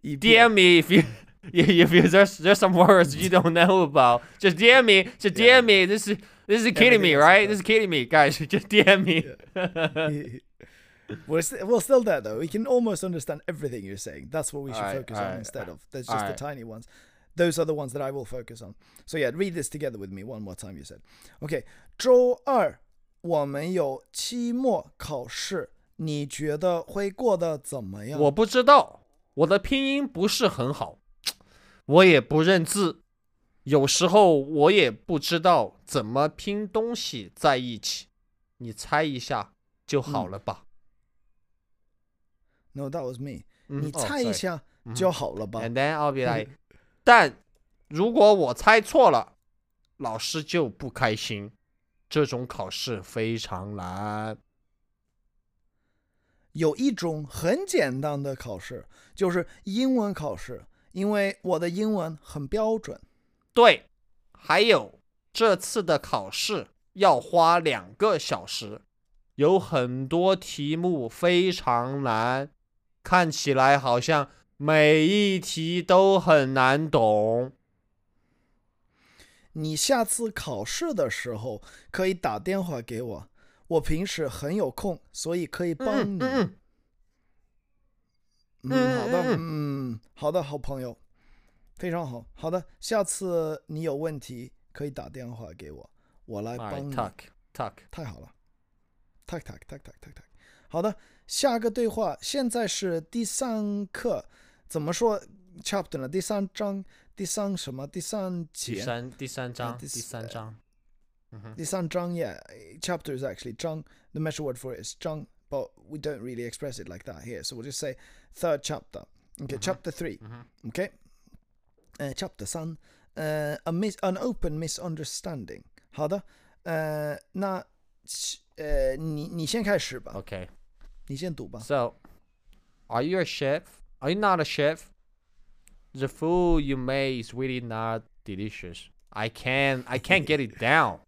以便 DM me if you if you there's there's some words you don't know about. Just DM me. Just DM me. This is this is kidding me, Everything is right? okay. This is kidding me, guys. Just DM me. we're, st- we're still there though. We can almost understand everything you're saying. That's what we should Alright, focus on alright, instead of. There's just the alright. tiny ones. Those are the ones that I will focus on. So yeah, read this together with me one more time. You said, okay. 周二我们有期末考试， 你觉得会过得怎么样？我不知道，我的拼音不是很好，我也不认字，有时候我也不知道怎么拼东西在一起，你猜一下就好了吧？No, that was me. 嗯你猜一下就好了吧？And then I'll be like，但如果我猜错了，老师就不开心。这种考试非常难。有一种很简单的考试，就是英文考试，因为我的英文很标准。对，还有这次的考试要花两个小时，有很多题目非常难，看起来好像每一题都很难懂。你下次考试的时候可以打电话给我，我平时很有空，所以可以帮你。嗯好的，嗯嗯，好的，好朋友，非常好。好的，下次你有问题可以打电话给我，我来帮你。tuck tuck。太好了，tak tak tak tak tak tak。好的，下个对话，现在是第三课，怎么说 chapter 呢？第三章，第三什么？第三节。第三第三章，第三章。Mm-hmm. The san Zhang, yeah, chapter is actually Zhang. The measure word for it is Zhang, but we don't really express it like that here. So we'll just say third chapter. Okay, mm-hmm. chapter 3 mm-hmm. Okay, uh, chapter sun. Uh, a mis- an open misunderstanding. 好的，呃，那呃，你你先开始吧。Okay. Uh, uh, are you a chef? Are you not a chef? The food you make is really not delicious. I can I can't get it down.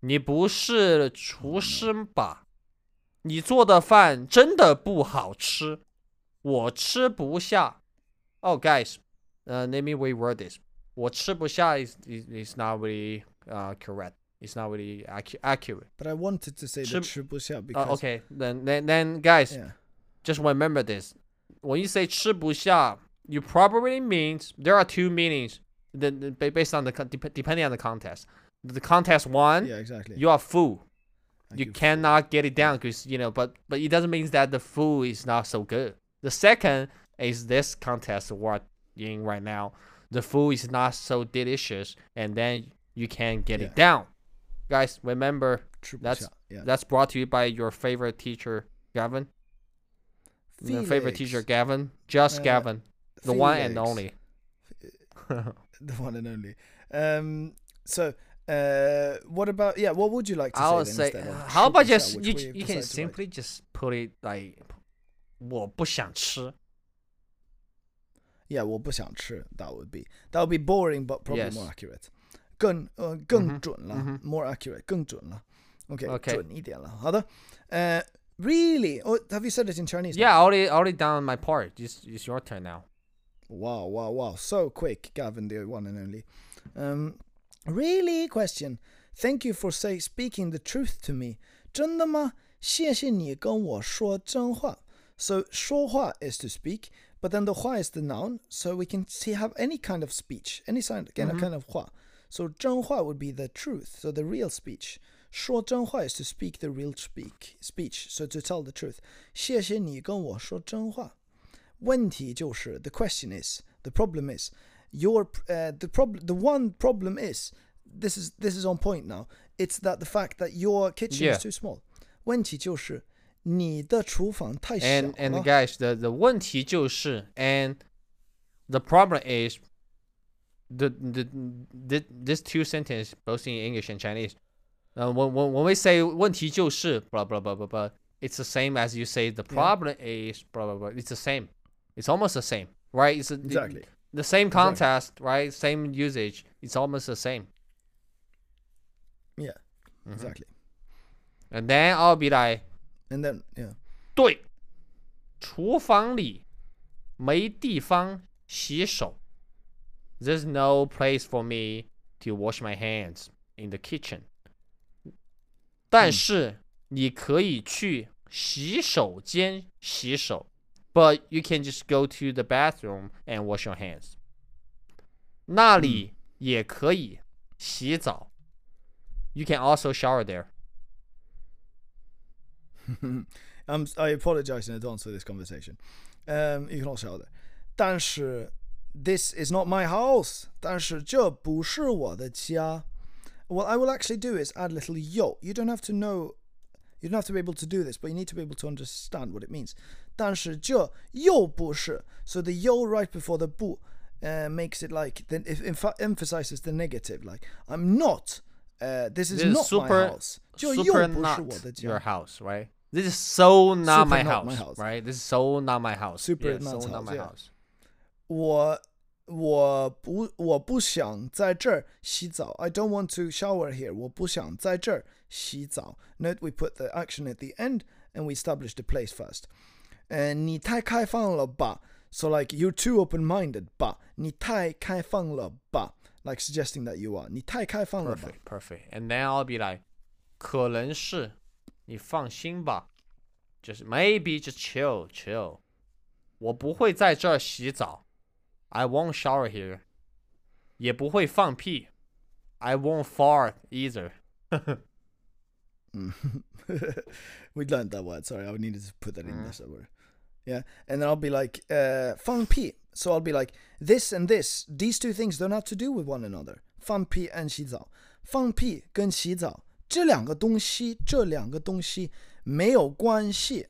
你不是厨师吧？你做的饭真的不好吃，我吃不下。Oh, guys, uh, let me reword this. 我吃不下 is is, is not really uh, correct. It's not really accu- accurate. But I wanted to say 吃 the 吃不下 Uh, because okay, then then then guys, yeah. just remember this. When you say 吃不下, you probably means there are two meanings the, the- ba- based on the con- dep- depending on the context. the contest won. Yeah, exactly. You are full, you cannot get it down because you know, but but it doesn't mean that the food is not so good. The second is this contest we're in right now. The food is not so delicious, and then you can get yeah. it down. Guys, remember Triple that's shot, yeah. that's brought to you by your favorite teacher, Gavin. Your favorite teacher, Gavin, just uh, Gavin, the Felix. one and only. the one and only. Um, so uh, what about yeah? What would you like to I say? would then say, instead of uh, how about 吃不下, just which you, we you can decided to write? simply just put it like 我不想吃. Yeah, 我不想吃. That would be that would be boring, but probably Yes. more accurate. 更呃更 Mhm, 准了 mhm. more accurate 更准了. Okay, Okay. 准一点了。好的。Uh, really? Oh, have you said it in Chinese? now? Yeah, I already already done my part. It's, it's your turn now. Wow, wow, wow. So quick, Gavin, the one and only. Um, really? Question. Thank you for say speaking the truth to me. 真的吗？谢谢你跟我说真话. So 说话 is to speak, but then the 话 is the noun, so we can see have any kind of speech, any kind, again, a kind of 话. So 真话 would be the truth, so the real speech. 说真话 is to speak the real speak speech, so to tell the truth. 谢谢你跟我说真话。问题就是, the question is, the problem is, your uh, the problem, the one problem is, this is this is on point now. It's that the fact that your kitchen Yeah. is too small. 问题就是你的厨房太小 And and 了。 guys, the the 问题就是 and the problem is the the, the this two sentence both in English and Chinese. Uh, when, when when we say 问题就是 blah blah blah blah blah, it's the same as you say the problem is blah blah blah. It's the same. It's almost the same, right? It's a, the- Exactly. the same Exactly. context, right? Same usage. It's almost the same. Yeah, Mm-hmm. exactly. And then I'll be like, And then yeah, 对，厨房里没地方洗手。There's no place for me to wash my hands in the kitchen。但是你可以去洗手间洗手 ，but you can just go to the bathroom and wash your hands。那里也可以洗澡。You can also shower there。 I'm I apologize in advance for this conversation. Um, you can also shout there. 但是 this is not my house. 但是这不是我的家. What I will actually do is add a little yo. You don't have to know. You don't have to be able to do this, but you need to be able to understand what it means. 但是这又不是. So the yo right before the 不 uh, makes it like then if in fact emphasizes the negative. Like I'm not. Uh, this is This is not super- my house. 就 super 又不是 not 我的家。 your house, right? This is so not, Super my, not house, my house. right? This is so not my house. Super yeah, not so not house, my yeah. house. 我我不我不想在这儿洗澡。I don't want to shower here. 我不想在这儿洗澡。Note we put the action at the end and we establish the place first. 呃，你太开放了吧？So like you're too open-minded 吧？你太开放了吧？Like suggesting that you are. 你太开放了吧 Perfect, perfect. And then I'll be like, 可能是你放心吧，just maybe just chill, chill. 我不会在这儿洗澡，I won't shower here. 也不会放屁，I won't fart either. we learned that word. Sorry, I needed to put that in there somewhere. Yeah, and then I'll be like, uh, 放屁. So I'll be like, this and this, these two things don't have to do with one another. 放屁 and 洗澡。放屁跟洗澡这两个东西，这两个东西没有关系。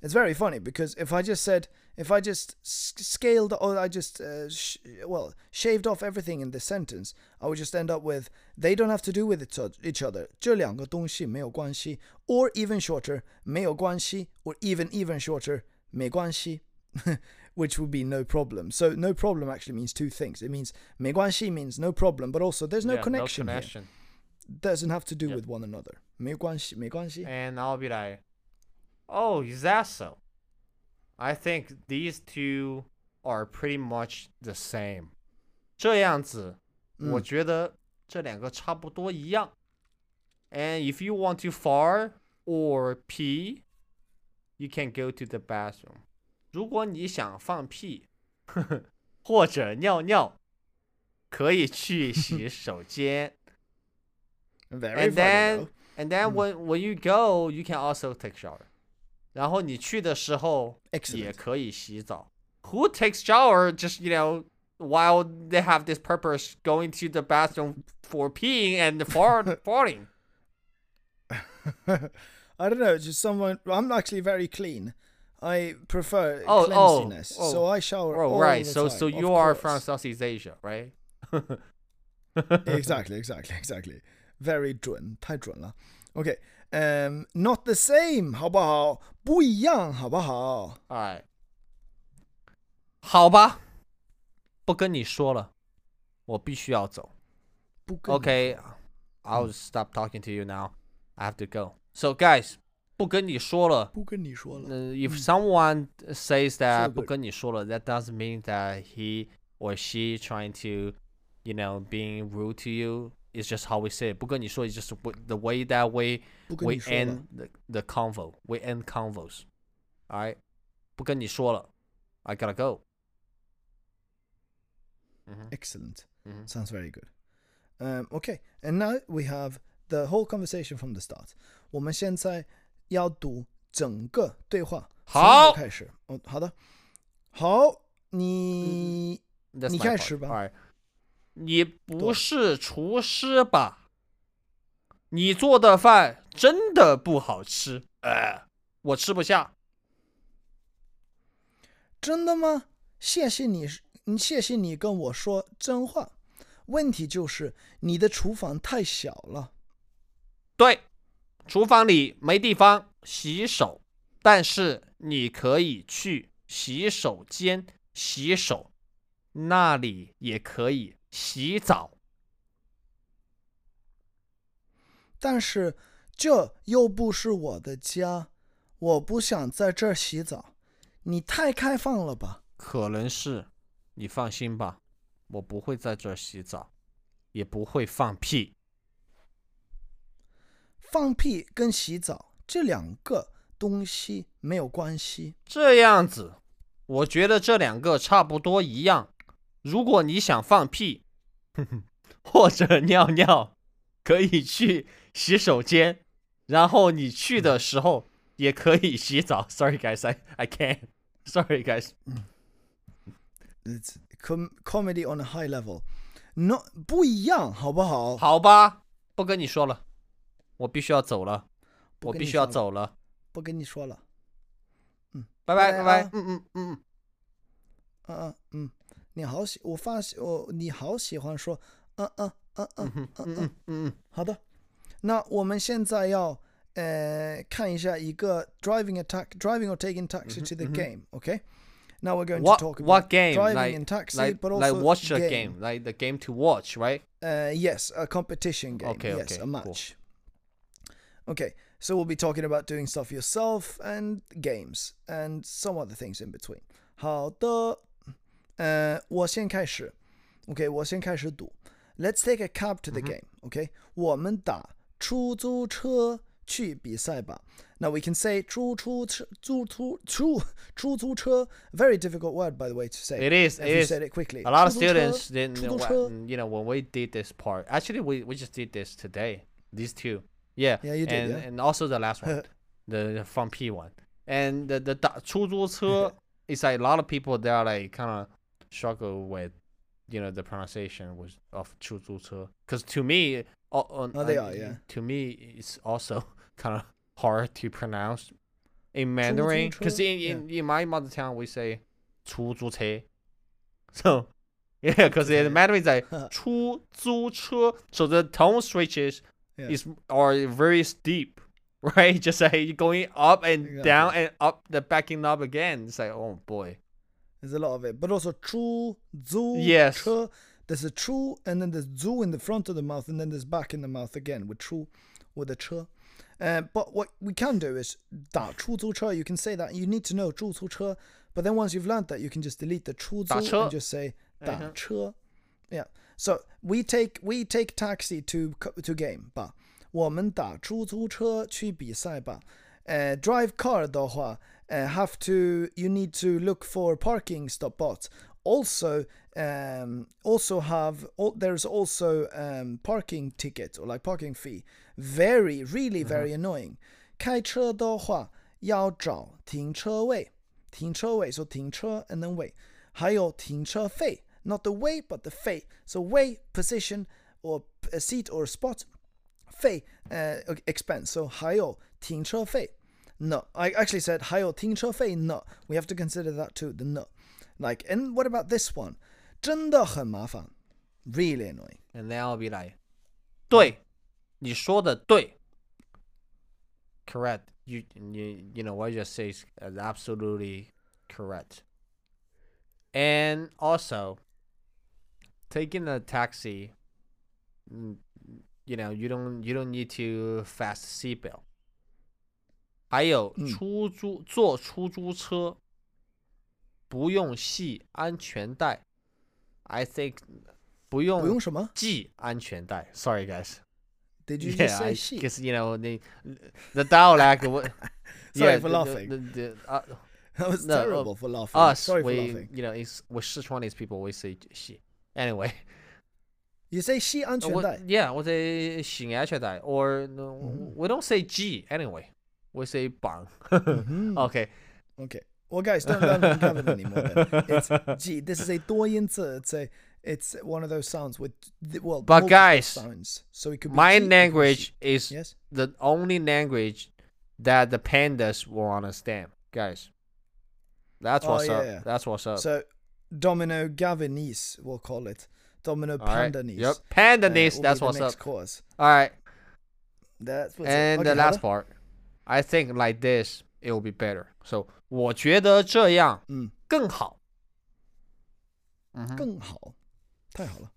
It's very funny because if I just said if I just s- scaled or I just uh, sh- well shaved off everything in this sentence, I would just end up with they don't have to do with each oth- each other. 这两个东西没有关系 or even shorter 没有关系 or even even shorter meiguanxi, which would be no problem. So no problem actually means two things. It means meiguanxi means no problem, but also there's no yeah, connection. No connection. Here. Doesn't have to do yep. with one another. 没关系,没关系. And I'll be like, oh, is that so? I think these two are pretty much the same. And if you want to far or p you can go to the bathroom. 如果你想放屁或者尿尿，可以去洗手间。 Very and funny then though. and then when when you go, you can also take shower. 然后你去的时候也 Excellent. 可以洗澡。Who takes shower just you know while they have this purpose going to the bathroom for peeing and fart farting? I don't know, just someone. I'm actually very clean. I prefer Oh, oh, cleanliness, oh. so I shower. Oh all right, the so time, so of you are from course. Southeast Asia, right? exactly, exactly, exactly. Very 准，太准了。Okay, um, not the same，好不好？不一样，好不好？ Alright. 好吧，不跟你说了，我必须要走。不跟你 Okay, I'll stop talking to you now. I have to go. So guys, 不跟你说了。不跟你说了。 Uh, if someone says that So 不 good. 跟你说了, that doesn't mean that he or she trying to, you know, being rude to you. It's just how we say it. 不跟你说 is just w- the way that we 不跟 we 你说了。 end the, the convo. We end convos. All right. 不跟你说了. I gotta go. Mhm, Excellent. mhm. Sounds very good. Um, okay, and now we have the whole conversation from the start. 我们现在要读整个对话，好头开始。哦，好的，好，你你开始吧。你不是厨师吧？你做的饭真的不好吃，呃，我吃不下。真的吗？谢谢你，嗯谢谢你跟我说真话。问题就是你的厨房太小了。对，厨房里没地方洗手，但是你可以去洗手间洗手，那里也可以洗澡。但是这又不是我的家，我不想在这儿洗澡。你太开放了吧？可能是，你放心吧，我不会在这儿洗澡，也不会放屁。放屁跟洗澡这两个东西没有关系。这样子，我觉得这两个差不多一样。如果你想放屁，或者尿尿，可以去洗手间，然后你去的时候也可以洗澡。Sorry guys, I I can't. Sorry guys. It's com comedy on a high level. No，不一样，好不好？好吧，不跟你说了，我必须要走了，不我必须要跟你说了走了，不跟你说了。拜拜拜拜拜啊。拜嗯嗯嗯嗯，嗯嗯嗯，你好喜，我发现我你好喜欢说，嗯嗯嗯嗯嗯嗯。嗯嗯好的，那我们现在要呃看一下一个 driving attack driving or taking taxi to the game. Okay. Now we're going What to talk about what game? driving Like in taxi, like but like also watch a game, like the game to watch, right? Uh, yes, a competition game. Okay, yes, okay, a cool. match. Okay, so we'll be talking about doing stuff yourself and games and some other things in between. 好的，呃，我先开始。OK，我先开始读。Let's take a cab to the game. OK，我们打出租车去比赛吧。Now we can say 出出车出出出出租车. Very difficult word, by the way, to say. It is, If it you is. said it quickly. A lot of 出租车 students didn't, 出租 wa- 车 you know, when we did this part. Actually, we, we just did this today. These two, yeah, Yeah, you did, and yeah. and also the last one, the, the fun P one, and the the 打出租车 is like a lot of people that are like kind of struggle with, you know, the pronunciation was of 出租车. Because to me, uh, uh, Oh, they uh, are, yeah. To me, it's also kind of hard to pronounce in Mandarin, 出租车, because in, in, in my mother tongue we say 出租车. So yeah, because Okay. in Mandarin it's like 出租车. So the tone switches Yeah. is are very steep, right? Just like going up and down Exactly. and up, the backing up again. It's like oh boy. There's a lot of it, but also 出租 Yes. 车 There's a 出 and then there's 租 in the front of the mouth and then there's back in the mouth again with 出 with a 车. Uh, but what we can do is 打出租车. You can say that you need to know 出租车, but then once you've learned that, you can just delete the 出租打车. and just say 打 Uh-huh. 车. Yeah. So we take we take taxi to co- to game 吧。我们打出租车去比赛吧。呃、drive car 的话，呃、have to you need to look for parking stop bots. Also, um, also have al- there's also um, parking ticket or like parking fee. Very, really very annoying. 开车的话要找停车位，停车位 so 停车 and then 位，还有停车费 ，not the way but the 费。So 位 position or a seat or a spot 费 uh, expense. So 还有停车费。No, I actually said 还有停车费 No, we have to consider that too. The no, like and what about this one? 真的很麻烦，really annoying. And then I'll be like, 对，你说的对。Correct. You you you know what you just say is is absolutely correct. And also, taking a taxi, mm, you know, you don't you don't need to fast seatbelt. 还有嗯出租坐出租车，不用系安全带。I think 不用不用什么系安全带。Sorry, guys. Did you yeah, just say I she? guess you know the the dialect. what, Sorry yeah, for the- the- laughing. The, the, uh, That was no, uh, terrible for laughing. us, Sorry for we laughing. you know, it's with Sichuanese people we say 系。 Anyway, You say 系安全 what, 带 yeah, 我在系安全带，or no, Mm-hmm. we don't say G anyway. We say 绑。 Mhm. Okay. Okay. Well, guys, don't learn from Gavin anymore. Then. It's G. This is a 多音字. It's a it's one of those sounds with th- well. But multiple guys, sounds. So it could be My G, it could be language she. is Yes. the only language that the pandas will understand, guys. That's Oh, what's up. yeah. That's what's up. So Domino Gavinese, we'll call it. Domino All right. Pandanese. Yep. uh, Pandanese. will be that's the what's next up. Course. All right. That's what's And it. the Okay, last Hada? part, I think like this, it will be better. So 我觉得这样嗯更好。嗯哼。更好，太好了，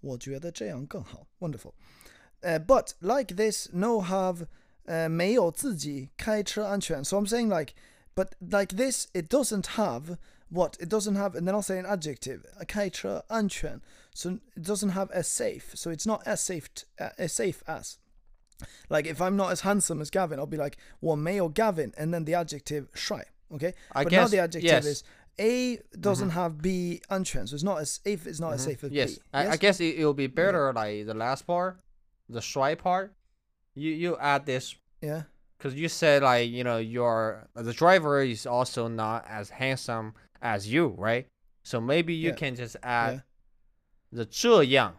我觉得这样更好，wonderful。Uh, but like this, no have 呃、没有自己开车安全。So I'm saying like, but like this, it doesn't have what it doesn't have and then i'll say an adjective kaiche anquan so it doesn't have as safe so it's not as safe uh, as safe as like if i'm not as handsome as gavin i'll be like well may or gavin and then the adjective shy okay I but guess, now the adjective yes. is a doesn't mm-hmm. have B untrans. So it's not as if it's not mm-hmm. as safe as yes. B. I, yes, I guess it, will be better yeah. like the last part, the shy part. You you add this. Yeah. Because you said like you know your the driver is also not as handsome as you, right? So maybe you Yeah. can just add Yeah. the 这样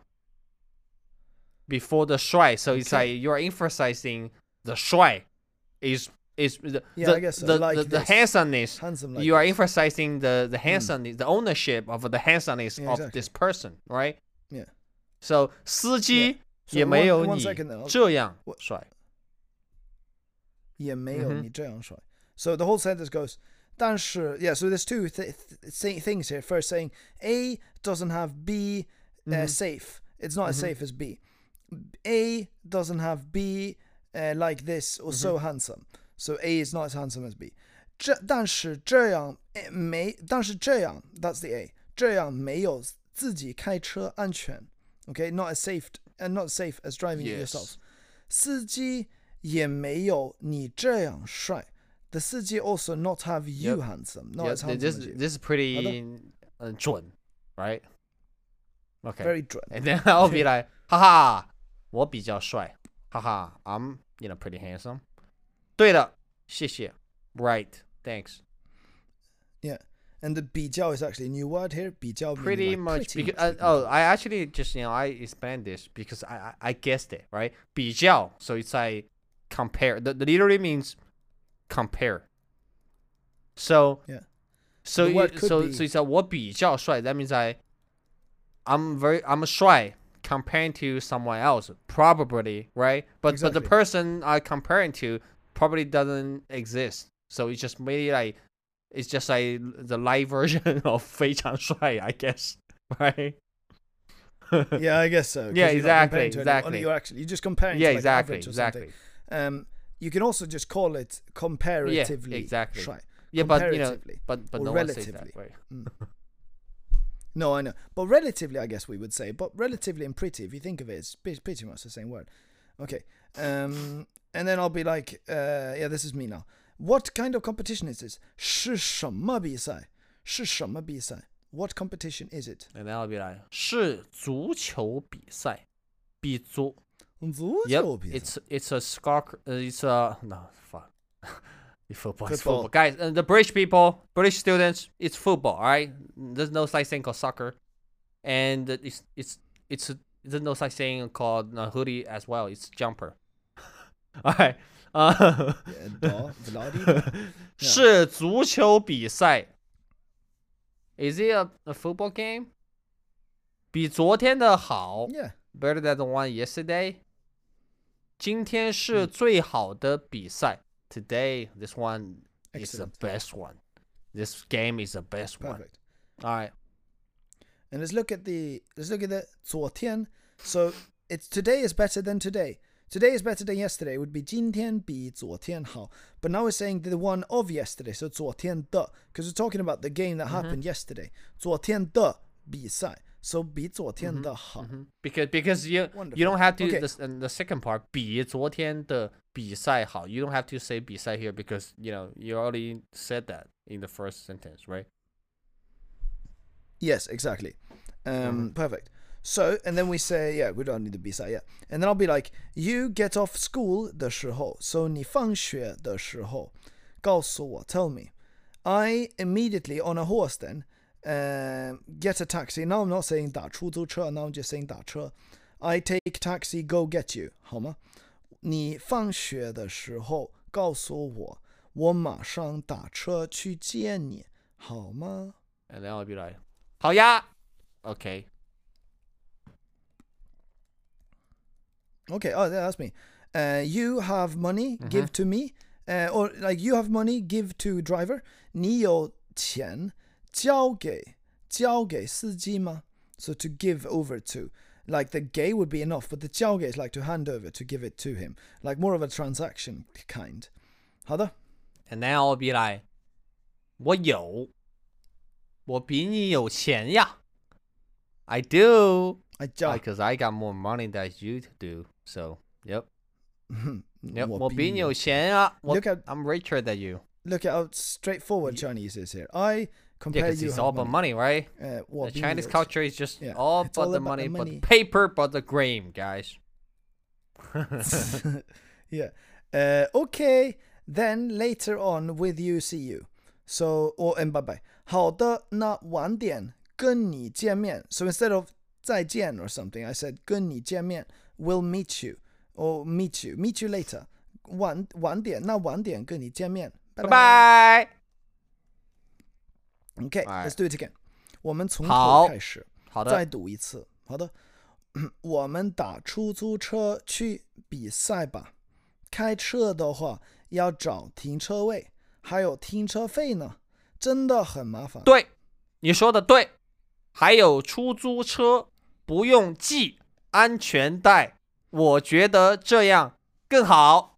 before the 帅. So it's Okay. like you're emphasizing the 帅 is is the Yeah, the, I guess so, the, like the, the this. handsomeness. Handsome like you are this. emphasizing the the handsomeness, the ownership of the handsomeness Yeah, of exactly. this person, right? Yeah. So 司机 So 也没 one- 有 one 你 second then, I'll- 这样 what- 帅。也没有 Mhm. 你这样帅. So the whole sentence goes 但是 yeah, so there's two th- th- say- things here. First saying A doesn't have B uh, Mhm. safe. It's not as Mhm. safe as B. A doesn't have B uh, like this or so handsome. So A is not as handsome as B. 这但是这样呃没但是这样 that's the A 这样没有自己开车安全 okay not as safe and not safe as driving it Yes. yourself 司机也没有你这样帅 the Siji also not have you yep. handsome, not yep. as handsome this, as you. This is pretty uh, zhun, right? Okay. Very drunk. And then I'll be like, haha, Haha, I'm, you know, pretty handsome. 对的，谢谢。Right, thanks. Yeah. And the 比较 is actually a new word here. 比较 pretty like much pretty because much. Uh, oh, I, oh, I actually just you know I explained this because I I, I guessed it right. 比较 so it's like compare. The, the literally means compare. So Yeah. So The word you, could so be- so it's a 我比较帅. That means I I'm very I'm a 帅 comparing to someone else probably right. But but the Exactly. person I comparing to probably doesn't exist. So it's just maybe like it's just like the live version of 非常帅 I guess right. Yeah, I guess so. 'cause Yeah, you're not comparing exactly, to anyone. exactly. You're actually you're just comparing. yeah, to like exactly, average or something. exactly. Um, you can also just call it comparatively. exactly. shy. Yeah, but you know, Comparatively. but but or no one says that, relatively. right? No, I know, but relatively, I guess we would say. But relatively and pretty, if you think of it, it's pre- pretty much the same word. Okay. Um, and then I'll be like, uh, yeah, this is me now. What kind of competition is this? 是什么比赛？是什么比赛？What competition is it? And then I'll be like 是足球比赛，比足足 Yep, 球比赛。 it's it's a soccer. Uh, it's a no fuck. It's football. It's Football. football, guys. Uh, the British people, British students, it's football. All right. There's no such thing called soccer, and it's it's it's a, there's no such thing called uh, hoodie as well. It's jumper. all right. Uh, 呃da- Vladi? 是足球比赛。Is it a, a football game? 比昨天的好。 Yeah. better than the one yesterday. 今天是最好的比赛。Today, this one is the Excellent. best one. This game is the best one. Perfect. All right. And let's look at the let's look at the 昨天. So it's today is better than today. Today is better than yesterday would be 今天比昨天好. But now we're saying the one of yesterday. So 昨天的 because we're talking about the game that happened yesterday. 昨天的比赛. So 比昨天的好. Mhm. Because because you you Wonderful. don't have to Okay. the s- and the second part 比昨天的比赛好. You don't have to say 比赛 here because you know you already said that in the first sentence, right? Yes, exactly. Um, Perfect. So, and then we say, yeah, we don't need the B-side, yeah. And then I'll be like, you get off school 的时候 so 你放学的时候告诉我 tell me. I immediately on a horse then um, get a taxi. Now I'm not saying 打出租车, now I'm just saying 打车. I take taxi, go get you, 好吗？你放学的时候告诉我，我马上打车去接你，好吗？ And then I'll be like, 好呀. Okay. Okay, oh, yeah, that's me. Uh, you have money, give to me. Uh, or like you have money, give to driver. 你有钱 交给交给司机吗? So to give over to. Like the gei would be enough, but the 交给 is like to hand over, to give it to him. Like more of a transaction kind. 好的。And then I'll be like, 我有，我比你有钱呀。I do. I do. Because I got more money than you do. So, yep. yep. 我比你有钱啊。Look at, I'm richer than you. Look at how straightforward Chinese is here. I Yeah, compare because you it's have all about money. money, right? Uh, The 我比你 Chinese 有钱 culture is just Yeah, all it's about all the about the money, but money. paper, but the grain, guys. yeah. Uh, okay. Then later on with you, see you. So or and bye bye. 好的，那晚点跟你见面. So instead of 再见 or something, I said 跟你见面. We'll meet you or meet you, meet you later. 晚晚点，那晚点跟你见面. Bye bye. Okay, Alright. let's do it again. 我们从头开始。好的。再读一次。好的，我们打出租车去比赛吧。开车的话要找停车位，还有停车费呢，真的很麻烦。对，你说的对。还有出租车不用系安全带，我觉得这样更好。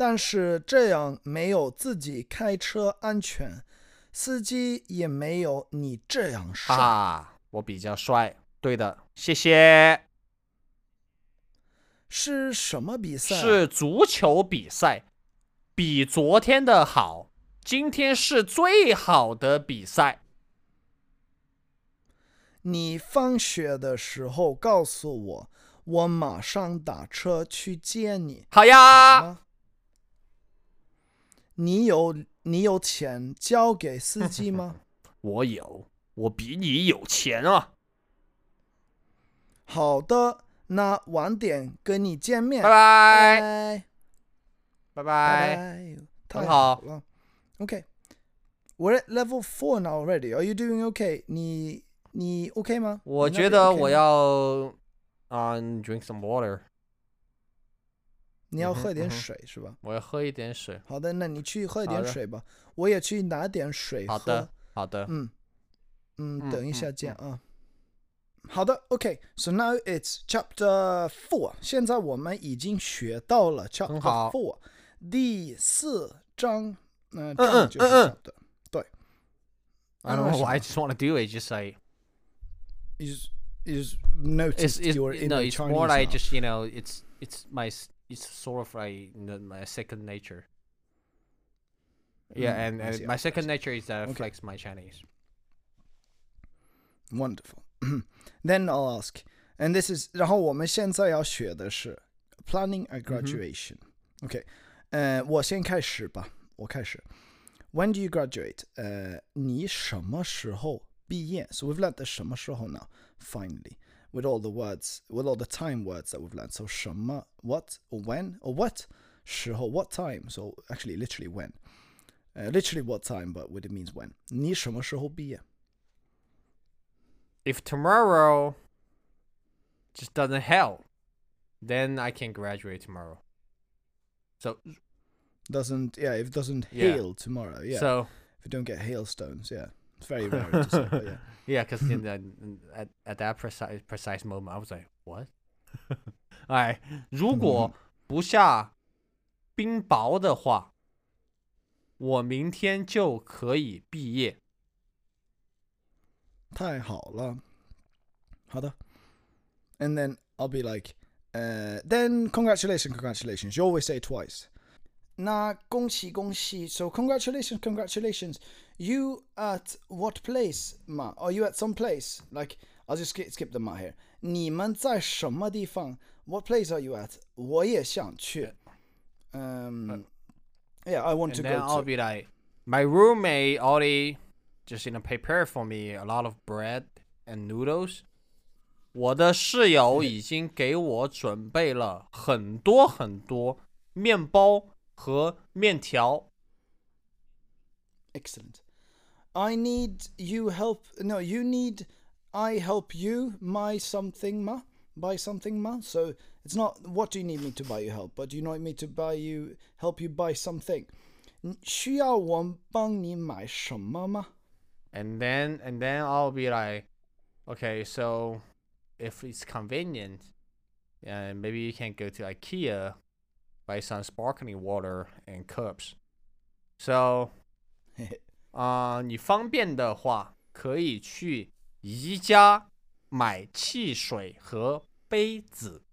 但是这样没有自己开车安全，司机也没有你这样帅。啊，我比较帅。对的，谢谢。是什么比赛？是足球比赛，比昨天的好。今天是最好的比赛。你放学的时候告诉我，我马上打车去接你。好呀，吗？你有你有钱交给司机吗？我有，我比你有钱啊！好的，那晚点跟你见面。拜拜，拜拜拜拜。太好了。Okay, we're at level four now already. Are you doing okay? 你你 OK 吗？我觉得 OK 我吗要 um drink some water，你要喝点水是吧？我要喝一点水。好的，那你去喝点水吧。我也去拿点水喝。好的，好的。嗯嗯，嗯等一下嗯见啊。好的，OK，so、now it's chapter four。现在我们已经学到了 chapter four 第四章。呃，嗯章就是嗯嗯。对 I don't know. I just want to do it. Just like is is noticed it's your no. inner It's Chinese more like now. just you know. It's it's my it's sort of like you know, my second nature. Yeah, Mm, and, I and see, I my see, I second see. nature is that I Okay. flex my Chinese. Wonderful. then I'll ask, and this is 然后我们现在要学的是 planning a graduation. OK，呃，我先开始吧，我开始。When do you graduate？呃，你什么时候毕业？So we've learned the 什么时候 now. Finally, with all the words, with all the time words that we've learned. So shama, what, or when, or what, shiho, what time. So actually, literally when. Uh, literally what time, but what it means when. Ni shama shiho. If tomorrow just doesn't help, then I can graduate tomorrow. So doesn't yeah, if doesn't hail tomorrow, yeah. So if you don't get hailstones, yeah. it's very rare to say but yeah Yeah, because in the at at that precise precise moment, I was like, "What?" 哎，如果不下冰雹的话，我明天就可以毕业。太好了好的 and then I'll be like uh then congratulations congratulations you always say it twice 那恭喜恭喜 so congratulations congratulations you at what place ma are you at some place like I'll just skip, skip them out here 你们在什么地方 what place are you at 我也想去 um yeah I want And to then go I'll to be like, my roommate already just you know prepare for me a lot of bread and noodles. 我的室友已经给我准备了很多很多面包 和面条。 Excellent. I need you help. No, you need I help you my something ma buy something ma. So it's not what do you need me to buy you help, but you need me to buy you help you buy something. 需要我帮你买什么吗？ And then and then I'll be like, okay, so if it's convenient, uh, maybe you can go to IKEA, buy some sparkling water and cups. So, 啊、你方便的话，可以去宜家买汽水和杯子。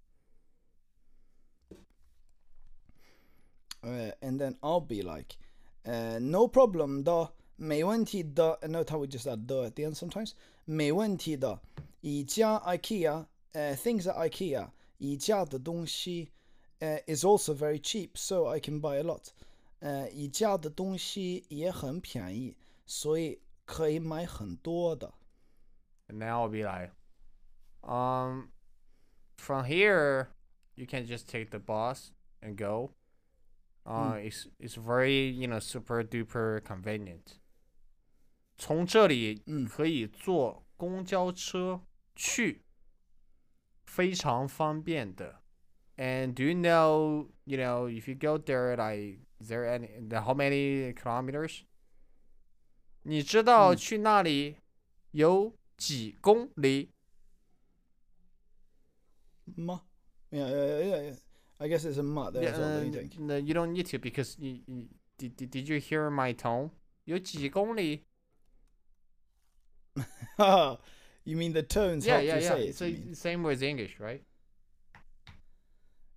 Uh, and then I'll be like, uh, no problem 的，没问题的。And note how we just add the at the end sometimes. 没问题的。宜家 IKEA, uh, things at IKEA, 宜家的东西 uh, is also very cheap, so I can buy a lot. 呃，宜家的东西也很便宜，所以可以买很多的。 And then I'll be like, um, from here, you can just take the bus and go. Uh, it's it's very you know super duper convenient. 从这里嗯可以坐公交车去，非常方便的。 And do you know, you know, if you go there, like, is there any, the how many kilometers? 你知道嗯去那里有几公里？吗？Yeah, yeah, yeah, yeah. I guess it's a ma there as well, don't you Uh, think? no, you don't need to because you, you, did, did did you hear my tone? 有几公里 you mean the tones Yeah, help yeah, you yeah. say it? It's you the mean? same with English, right?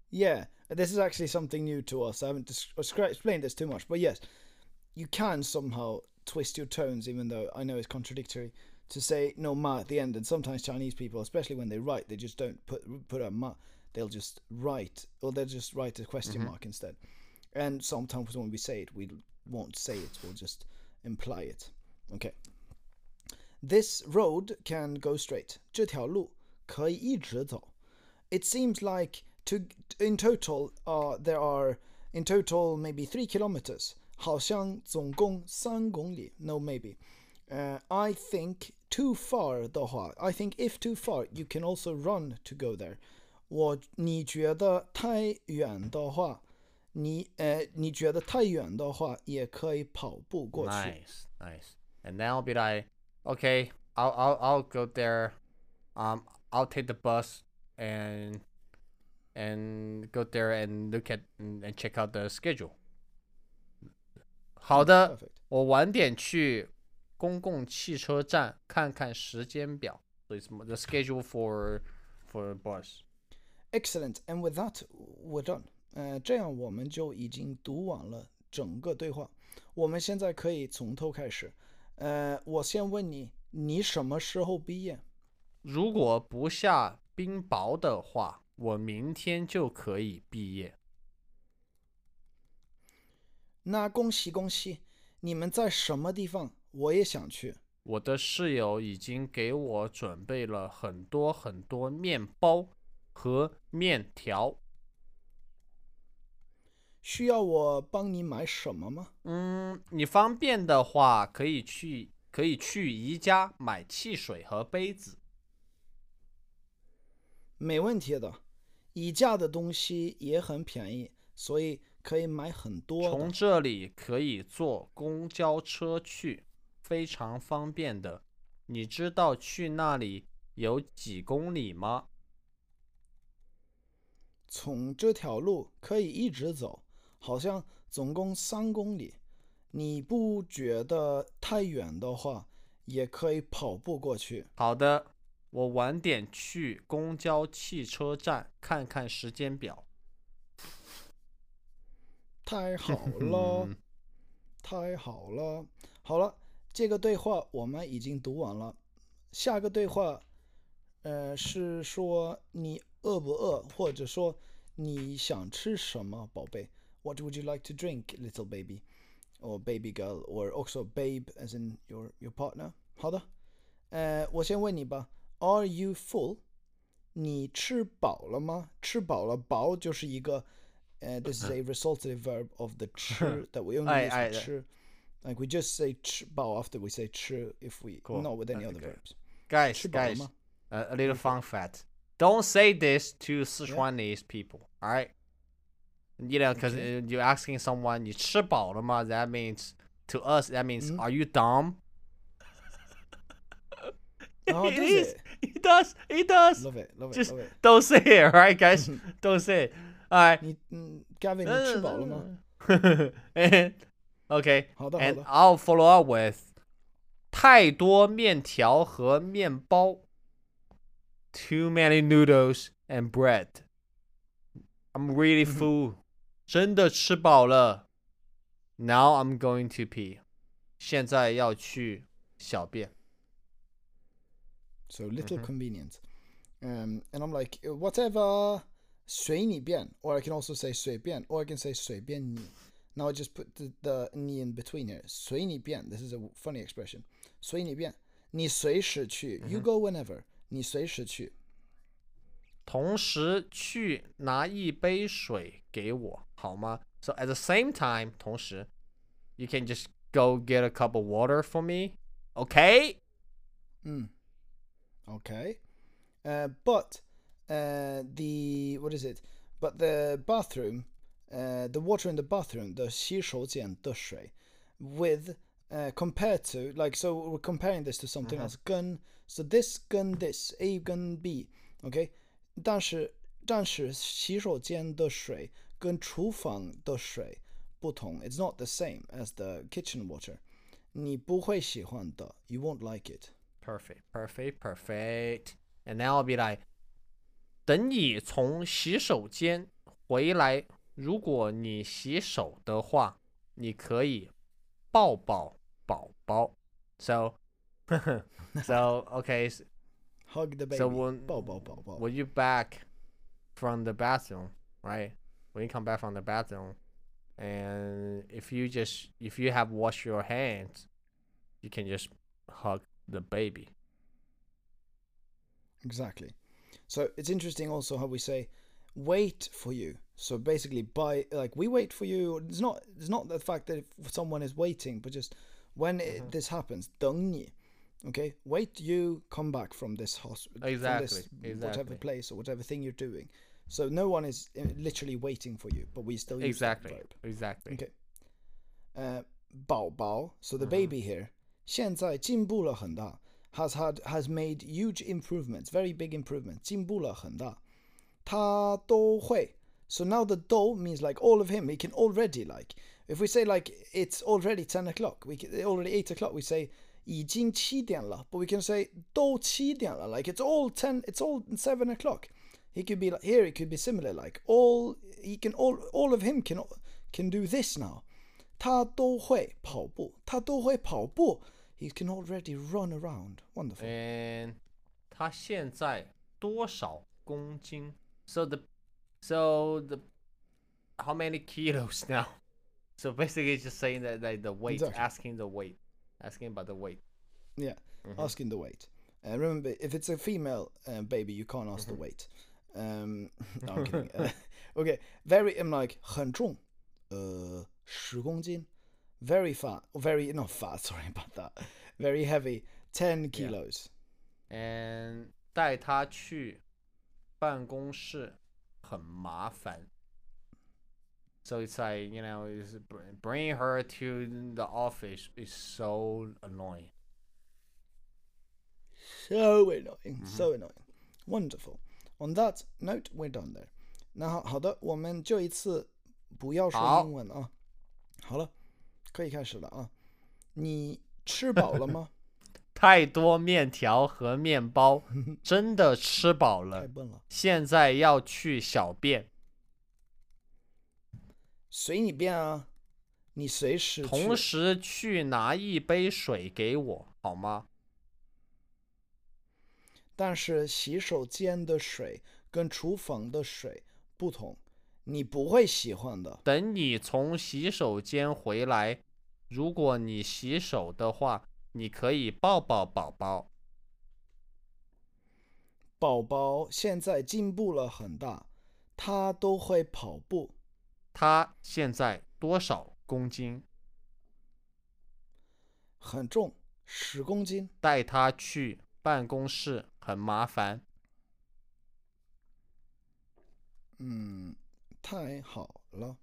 Yeah, this is actually something new to us. I haven't dis- scra- explained this too much, but yes, you can somehow twist your tones, even though I know it's contradictory to say no ma at the end. And sometimes Chinese people, especially when they write, they just don't put put a ma. They'll just write, or they'll just write a question mark instead. And sometimes when we say it, we won't say it. We'll just imply it. Okay. This road can go straight. 这条路可以一直走。It seems like to in total uh, there are in total maybe three kilometers 好像总共三公里。No, maybe. Uh, I think too far 的话，I think if too far, you can also run to go there. 我你觉得太远的话，你呃你觉得太远的话，也可以跑步过去。 Nice, nice. And then I'll be like, okay, I'll I'll I'll go there. Um, I'll take the bus and and go there and look at and, and check out the schedule. 好的， Perfect. 我晚点去公共汽车站看看时间表。So it's the schedule for for bus. Excellent. And with that, we're done. 呃，这样我们就已经读完了整个对话。我们现在可以从头开始。呃，我先问你，你什么时候毕业？如果不下冰雹的话， 我明天就可以毕业。那恭喜恭喜！你们在什么地方？我也想去。我的室友已经给我准备了很多很多面包和面条。需要我帮你买什么吗？嗯，你方便的话，可以去可以去宜家买汽水和杯子。没问题的。宜家的东西也很便宜，所以可以买很多从。这里可以坐公交车去，非常方便的。你知道去那里有几公里吗？从这条路可以一直走，好像总共三公里。你不觉得太远的话，也可以跑步过去。好的，我晚点去公交汽车站看看时间表。太好了，嗯太好了。好了，这个对话我们已经读完了。下个对话，呃，是说你饿不饿，或者说你想吃什么，宝贝？What would you like to drink, little baby, or baby girl, or also babe, as in your your partner？好的，呃，我先问你吧 ，Are you full？你吃饱了吗？吃饱了，饱就是一个，呃，this is a resultative verb of the 吃 that we only 哎 use 哎 for 吃。Like we just say 吃饱 after we say 吃 if we Cool. not with any Okay, other good. verbs. Guys, 吃饱了 guys, 吗？ a, a little fun fact. Don't say this to Sichuanese people, all right? You know, because Okay. you're asking someone, 你吃饱了吗? That means, to us, that means, Mhm. are you dumb? Oh, It does is. it? It does. It does. Love it, love it, Just love it. don't say it, all right, guys? don't say it. All right. 你嗯，Gavin，你吃饱了吗？ and okay, 好的，好 and 的。 I'll follow up with 太多面条和面包 too many noodles and bread. I'm really full. 真的吃饱了。Now I'm going to pee. 现在要去小便。 So little Mhm. convenient. Um, and I'm like, uh, whatever, 随你便. Or I can also say 随便, or I can say 随便你. Now I just put the, the 你 in between here. 随你便. This is a funny expression. 随你便.你随时去. You go whenever. 你随时去.同时去拿一杯水给我，好吗？So at the same time，同时，you can just go get a cup of water for me, okay? Mm. Okay, uh, but uh, the what is it? But the bathroom, uh, the water in the bathroom, the 洗手间的水, with uh, compared to like so we're comparing this to something mm-hmm. else. Gen. so this gen, this A gen B. A 跟 B. OK，但是但是洗手间的水跟厨房的水不同，it's not the same as the kitchen water. 你不会喜欢的，you won't like it Perfect, perfect, perfect. And now I'll be like，等你从洗手间回来，如果你洗手的话，你可以抱抱宝宝。So, so okay. s- Hug the baby. So when 抱抱抱抱. when you back from the bathroom, right? When you come back from the bathroom, and if you just if you have washed your hands, you can just hug the baby. Exactly. So it's interesting also how we say wait for you. So basically by like we wait for you. It's not it's not the fact that someone is waiting, but just when mm-hmm. this happens, dongni. Okay, wait you come back from this hospital, exactly, exactly. whatever place or whatever thing you're doing. So no one is eh, literally waiting for you, but we still use exactly, exactly. Okay, uh, bao bao. So the mm-hmm. baby here 现在进步了很大，has had has made huge improvements, very big improvements，进步了很大。他都会。So now the dou means like all of him. He can already like if we say like it's already ten o'clock, we can, already eight o'clock. We say 已经七点了, but we can say 都七点了. Like it's all ten, it's all seven o'clock. He could be like here. It could be similar. Like all he can all all of him can can do this now. He can already run around. Wonderful. And 他现在多少公斤？So the so the how many kilos now? So basically, it's just saying that like the weight, Exactly. asking the weight, asking about the weight. Yeah, asking the weight. Uh, remember, if it's a female uh, baby, you can't ask the weight. Um, no, I'm kidding. Uh, okay, very. I'm like 很重，呃，十公斤。 Very fat, or very not fat. Sorry about that. Very heavy, ten kilos. And 带他去办公室很麻烦。So it's like you know, is bringing her to the office is so annoying. So annoying, so annoying. Wonderful. On that note, we're done there. 那好好的，我们这一次不要说好英文啊。好了， 可以开始了啊。你吃饱了吗？太多面条和面包，真的吃饱了太了。笨了，现在要去小便，随你便啊。你随时同时去拿一杯水给我好吗？但是洗手间的水跟厨房的水不同，你不会喜欢的。等你从洗手间回来，如果你洗手的话，你可以抱抱宝宝。宝宝现在进步了很大，他都会跑步。他现在多少公斤？很重，十公斤。带他去办公室很麻烦。嗯，太好了，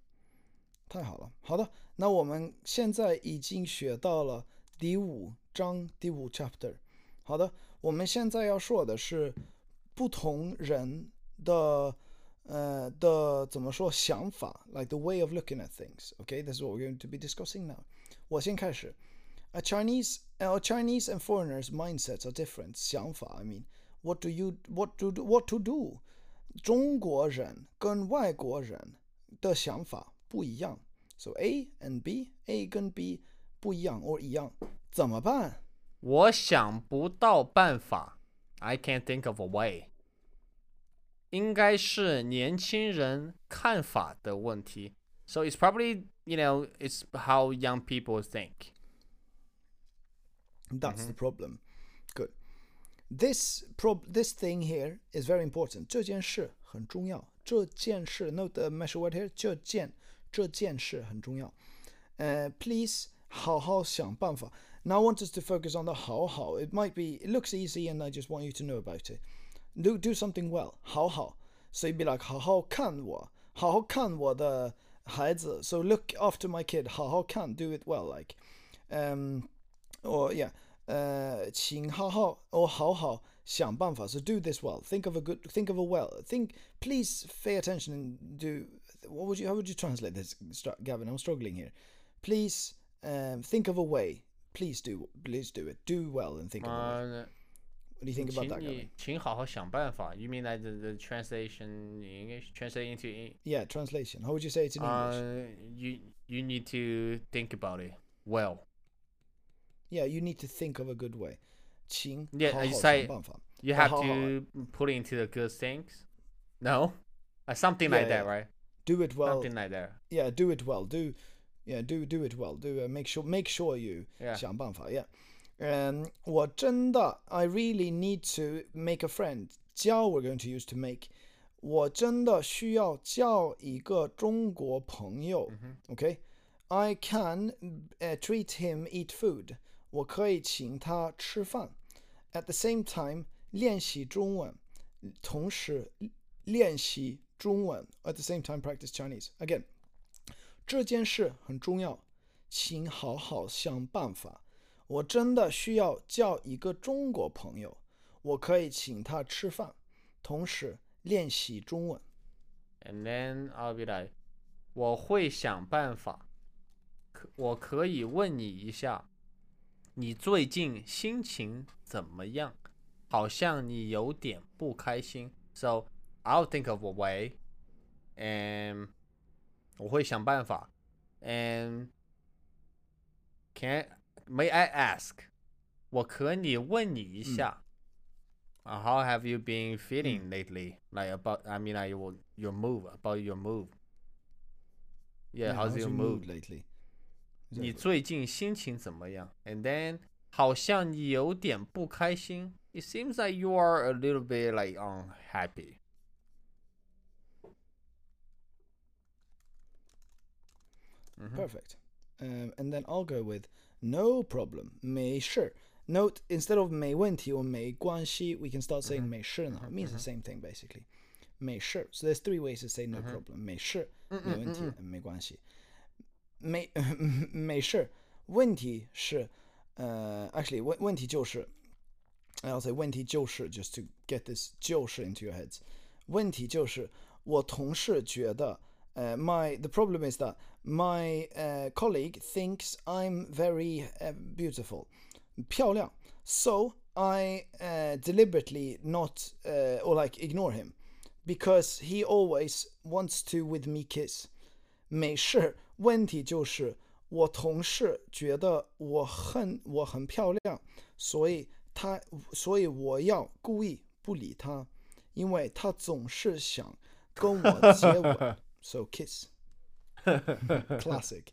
太好了。好的，那我们现在已经学到了第五章第五 chapter。好的，我们现在要说的是不同人的呃的怎么说想法，like the way of looking at things. Okay, this is what we're going to be discussing now. 我先开始。A Chinese, uh, Chinese and foreigners' mindsets are different. 想法，I mean, what do you, what to, do, what to do? 中国人跟外国人的想法不一样，so A and B，A 跟 B 不一样或一样，怎么办？我想不到办法，I can't think of a way。应该是年轻人看法的问题。So it's probably you know it's how young people think. That's the problem. Good. This prob this thing here is very important. 这件事很重要。这件事 note the measure word here. 这件这件事很重要。Uh, please 好好想办法。Now I want us to focus on the 好好. It might be it looks easy and I just want you to know about it. Do do something well. 好好. So you'd be like 好好看我，好好看我的孩子。So look after my kid. 好好看 do it well like. Um or yeah, uh, 请好好 or 好好想办法. So do this well. Think of a good. Think of a well. Think. Please pay attention and do. What would you? How would you translate this, Stra- Gavin? I'm struggling here. Please um, think of a way. Please do. Please do it. Do well and think of a way. 嗯， What do you think 请 about that, Gavin? 你请好好想办法。You mean like the, the translation in English? Translate into Yeah, translation. How would you say it in English? uh, you you need to think about it well. yeah, you need to think of a good way. 请 Yeah, 好 I 好 say- 想办法. You Oh, have how- to put it into the good things. No, uh, something like Yeah, that, yeah. right? Do it well. Something like that. yeah do it well do yeah do do it well do uh, make sure make sure you Yeah. 想办法 yeah um 我真的 I really need to make a friend 教 we're going to use to make 我真的需要交一个中国朋友。OK，I、can、uh, treat him eat food。 我可以请他吃饭。At the same time，练习中文，同时练习中文。At the same time practice Chinese. Again，这件事很重要，请好好想办法。我真的需要交一个中国朋友，我可以请他吃饭，同时练习中文。 And then I'll be like，我会想办法。可我可以问你一下， 你最近心情怎么样？好像你有点不开心。So I'll think of a way, and 我会想办法。And can may I ask？我可以问你一下。Uh, how have you been feeling lately? Like about, I mean, like your your move, about your move. Yeah, how's your mood move? lately? 你最近心情怎么样？And then 好像你有点不开心。It seems like you are a little bit like unhappy. Perfect. Um, and then I'll go with no problem. 没事. Note instead of 没问题 or 没关系, we can start saying 没事 now. It means the same thing basically. 没事. So there's three ways to say no problem. 没事,没问题, and 没关系。 没没事，问题是，呃、uh,，actually 问问题就是，I'll say 问题就是 just to get this 就是 into your heads，问题就是我同事觉得，呃、uh,，my the problem is that my uh, colleague thinks I'm very uh, beautiful，漂亮，so I uh, deliberately not uh, or like ignore him because he always wants to with me kiss。 没事，问题就是我同事觉得我很我很漂亮，所以他所以我要故意不理他，因为他总是想跟我接吻。so kiss. classic,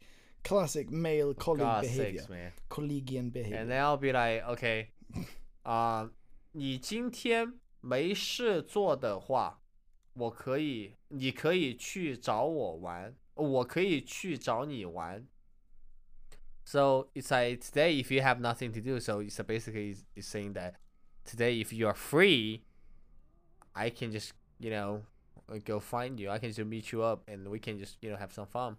classic male colleague God behavior, sakes, man. collegian behavior. And then I'll be like, okay, 啊、你今天没事做的话，我可以，你可以去找我玩，我可以去找你玩。So it's like today, if you have nothing to do, so it's basically it's, it's saying that today, if you are free, I can just you know uh, go find you. I can just meet you up, and we can just you know have some fun.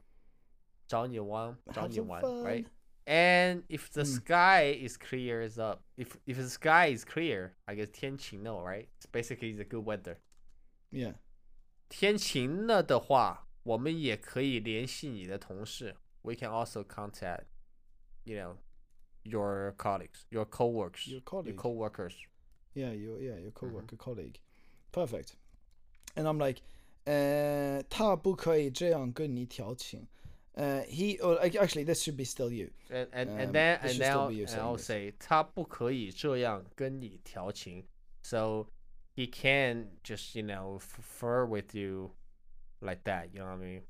找你玩，找 Have 你 some 玩 fun. right? And if the sky is clear is up, if if the sky is clear, I guess 天晴了, right? It's basically the good weather. Yeah. 天晴了的话， 我们也可以联系你的同事。We can also contact, you know, your colleagues, your coworkers, Your colleague. coworkers. Yeah, your yeah, your coworker colleague. Perfect. And I'm like, uh, 他不可以这样跟你调情。Uh, he or like, actually this should be still you. And and, Um, and then this and should still now be you and saying I'll this. say 他不可以这样跟你调情。So he can just you know flirt with you like that. You know what I mean?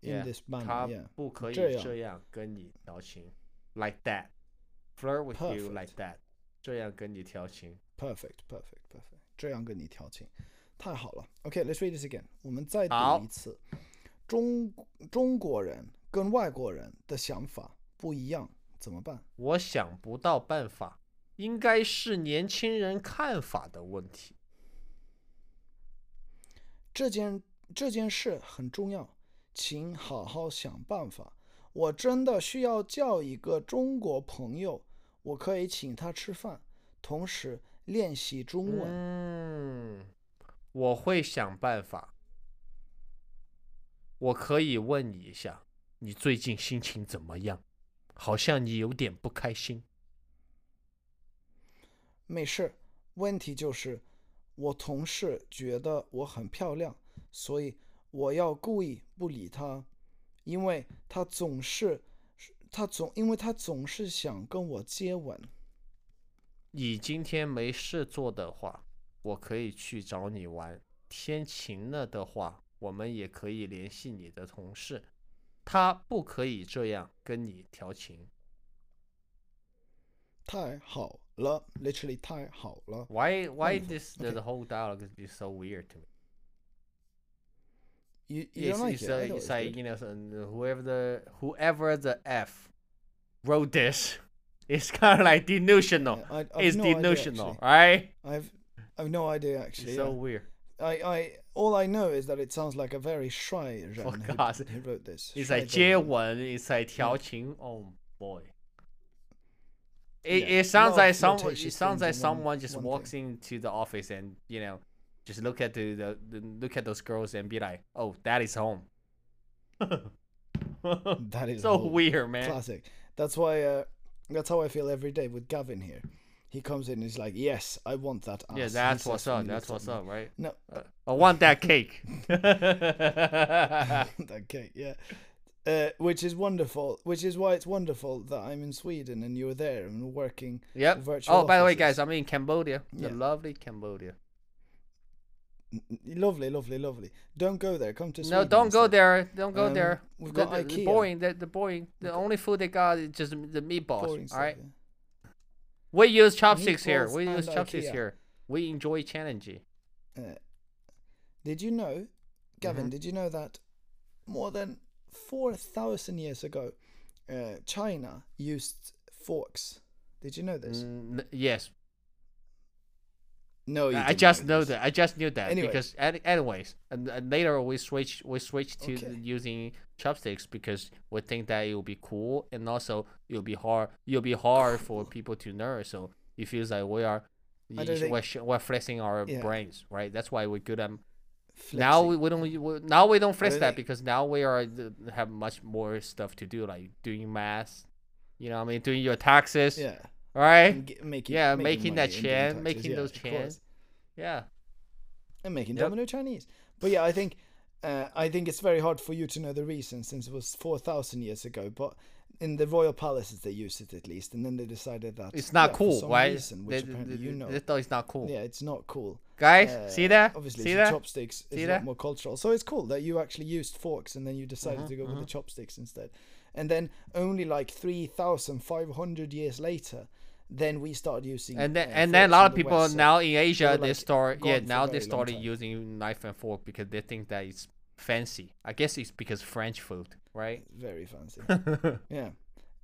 Yeah, this manner, 他不可以这样跟你调情，like that. Flirt with you like that. 这样跟你调情。Perfect, perfect, perfect. 这样跟你调情，太好了。Okay, let's read this again. 我们再读一次。中中国人跟外国人的想法不一样，怎么办？我想不到办法，应该是年轻人看法的问题。这件这件事很重要，请好好想办法。我真的需要叫一个中国朋友，我可以请他吃饭，同时练习中文。嗯，我会想办法。我可以问你一下，你最近心情怎么样？好像你有点不开心。没事，问题就是我同事觉得我很漂亮，所以我要故意不理他，因为他总是他总因为他总是想跟我接吻。你今天没事做的话，我可以去找你玩。天晴了的话，我们也可以联系你的同事。他不可以这样跟你调情。太好了，literally 太好了。Why? Why this? The, whole dialogue is so weird to me. You, you it's, don't like it's, it? uh, I thought it it's was like good. you know some- whoever the whoever the F wrote this is kind of like delusional. Yeah, I, I've it's no idea, delusional, actually. right? I've I've no idea actually. It's so yeah. weird. I, I all I know is that it sounds like a very shy Ren For who, God's who wrote this. It's Shy like Zhou 接 Ren. 吻, it's like 调情. Oh boy. It, Yeah, it sounds lot like of some it flirtatious sounds like things in one- someone just one walks thing. into the office and you know just look at the, the, the look at those girls and be like, "Oh, that is home." That is so weird, man. classic. That's why. Uh, that's how I feel every day with Gavin here. He comes in and he's like, "Yes, I want that ass." Yeah, that's what's up. That's what's up, right? No, Uh, I want that cake. that cake, yeah. Uh, which is wonderful. Which is why it's wonderful that I'm in Sweden and you're there and working. yep. Virtual Oh, by the way, guys, I'm in Cambodia. The lovely Cambodia. Lovely, lovely, lovely. Don't go there. Come to No, don't go there. Don't go Um, there. we've The- got the, the IKEA. boring. The, the boring. The only food they got is just the meatballs. Boring all stuff, yeah. We use chopsticks here. We use chopsticks IKEA. here. We enjoy challenge. Uh, did you know, Gavin? Mhm. Did you know that more than four thousand years ago, uh, China used forks? Did you know this? Mm, yes, No, you I just know that. I just knew that Anyway. because anyways, and, and later we switch we switched to Okay. using chopsticks because we think that it will be cool and also it'll be hard. It'll be hard for people to learn. So it feels like we are. I don't think- we're, sh- we're flexing our Yeah. brains, right? That's why we're good at now we, we don't we, now we don't flex that because now we are uh, have much more stuff to do like doing math you know what i mean doing your taxes yeah, right and get- making yeah making, making that money and doing chain making yeah, those of chains yeah and making Yep. domino Chinese. But yeah, I think uh, I think it's very hard for you to know the reason since it was four thousand years ago. But in the royal palaces, they used it at least, and then they decided that it's not yeah, cool some right Reason, which They- apparently they- you know. they thought it's not cool Yeah, it's not cool. guys Uh, see that Obviously, see the that chopsticks is See a that? lot more cultural. So it's cool that you actually used forks and then you decided Mhm, to go with mhm. the chopsticks instead. And then only like 3,500 years later, then we started using. and then uh, and then a lot of people West, so- now in asia they like, start yeah gone for a now they started using knife and fork because they think that it's fancy i guess it's because french food right Very fancy. yeah.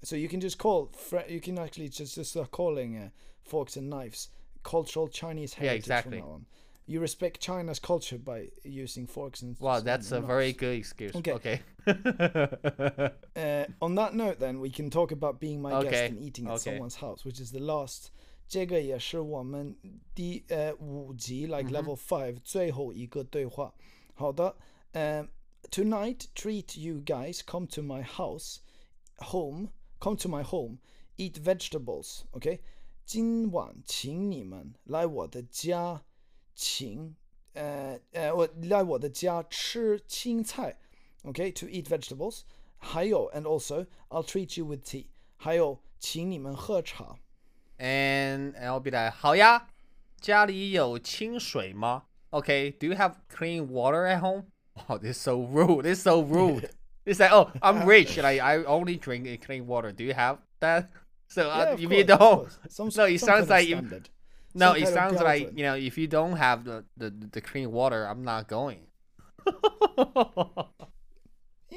So you can just call. You can actually just, just start calling uh, forks and knives cultural Chinese heritage Yeah, exactly. from now on. You respect China's culture by using forks and. wow and- that's a and very good excuse Okay. okay Uh, on that note, then we can talk about being my guest Okay, and eating at okay. someone's house, which is the last. 这个也是我们第呃五集 like Mhm. level five 最后一个对话。好的，um, tonight treat you guys come to my house, home, come to my home, eat vegetables. OK，今晚请你们来我的家，请呃呃我来我的家吃青菜。 okay, to eat vegetables. 还有 and also I'll treat you with tea. 还有请你们喝茶。 And I'll be like, 好呀，家里有清水吗？Okay, do you have clean water at home? Wow, this is so rude. This is so rude. it's like, oh, I'm rich. Like I only drink clean water. Do you have that? So Yeah, uh, of if course, you of don't, course. Some, No, it some sounds kind of like you- standard. no, some it kind of sounds like Galton. you know, if you don't have the the, the clean water, I'm not going.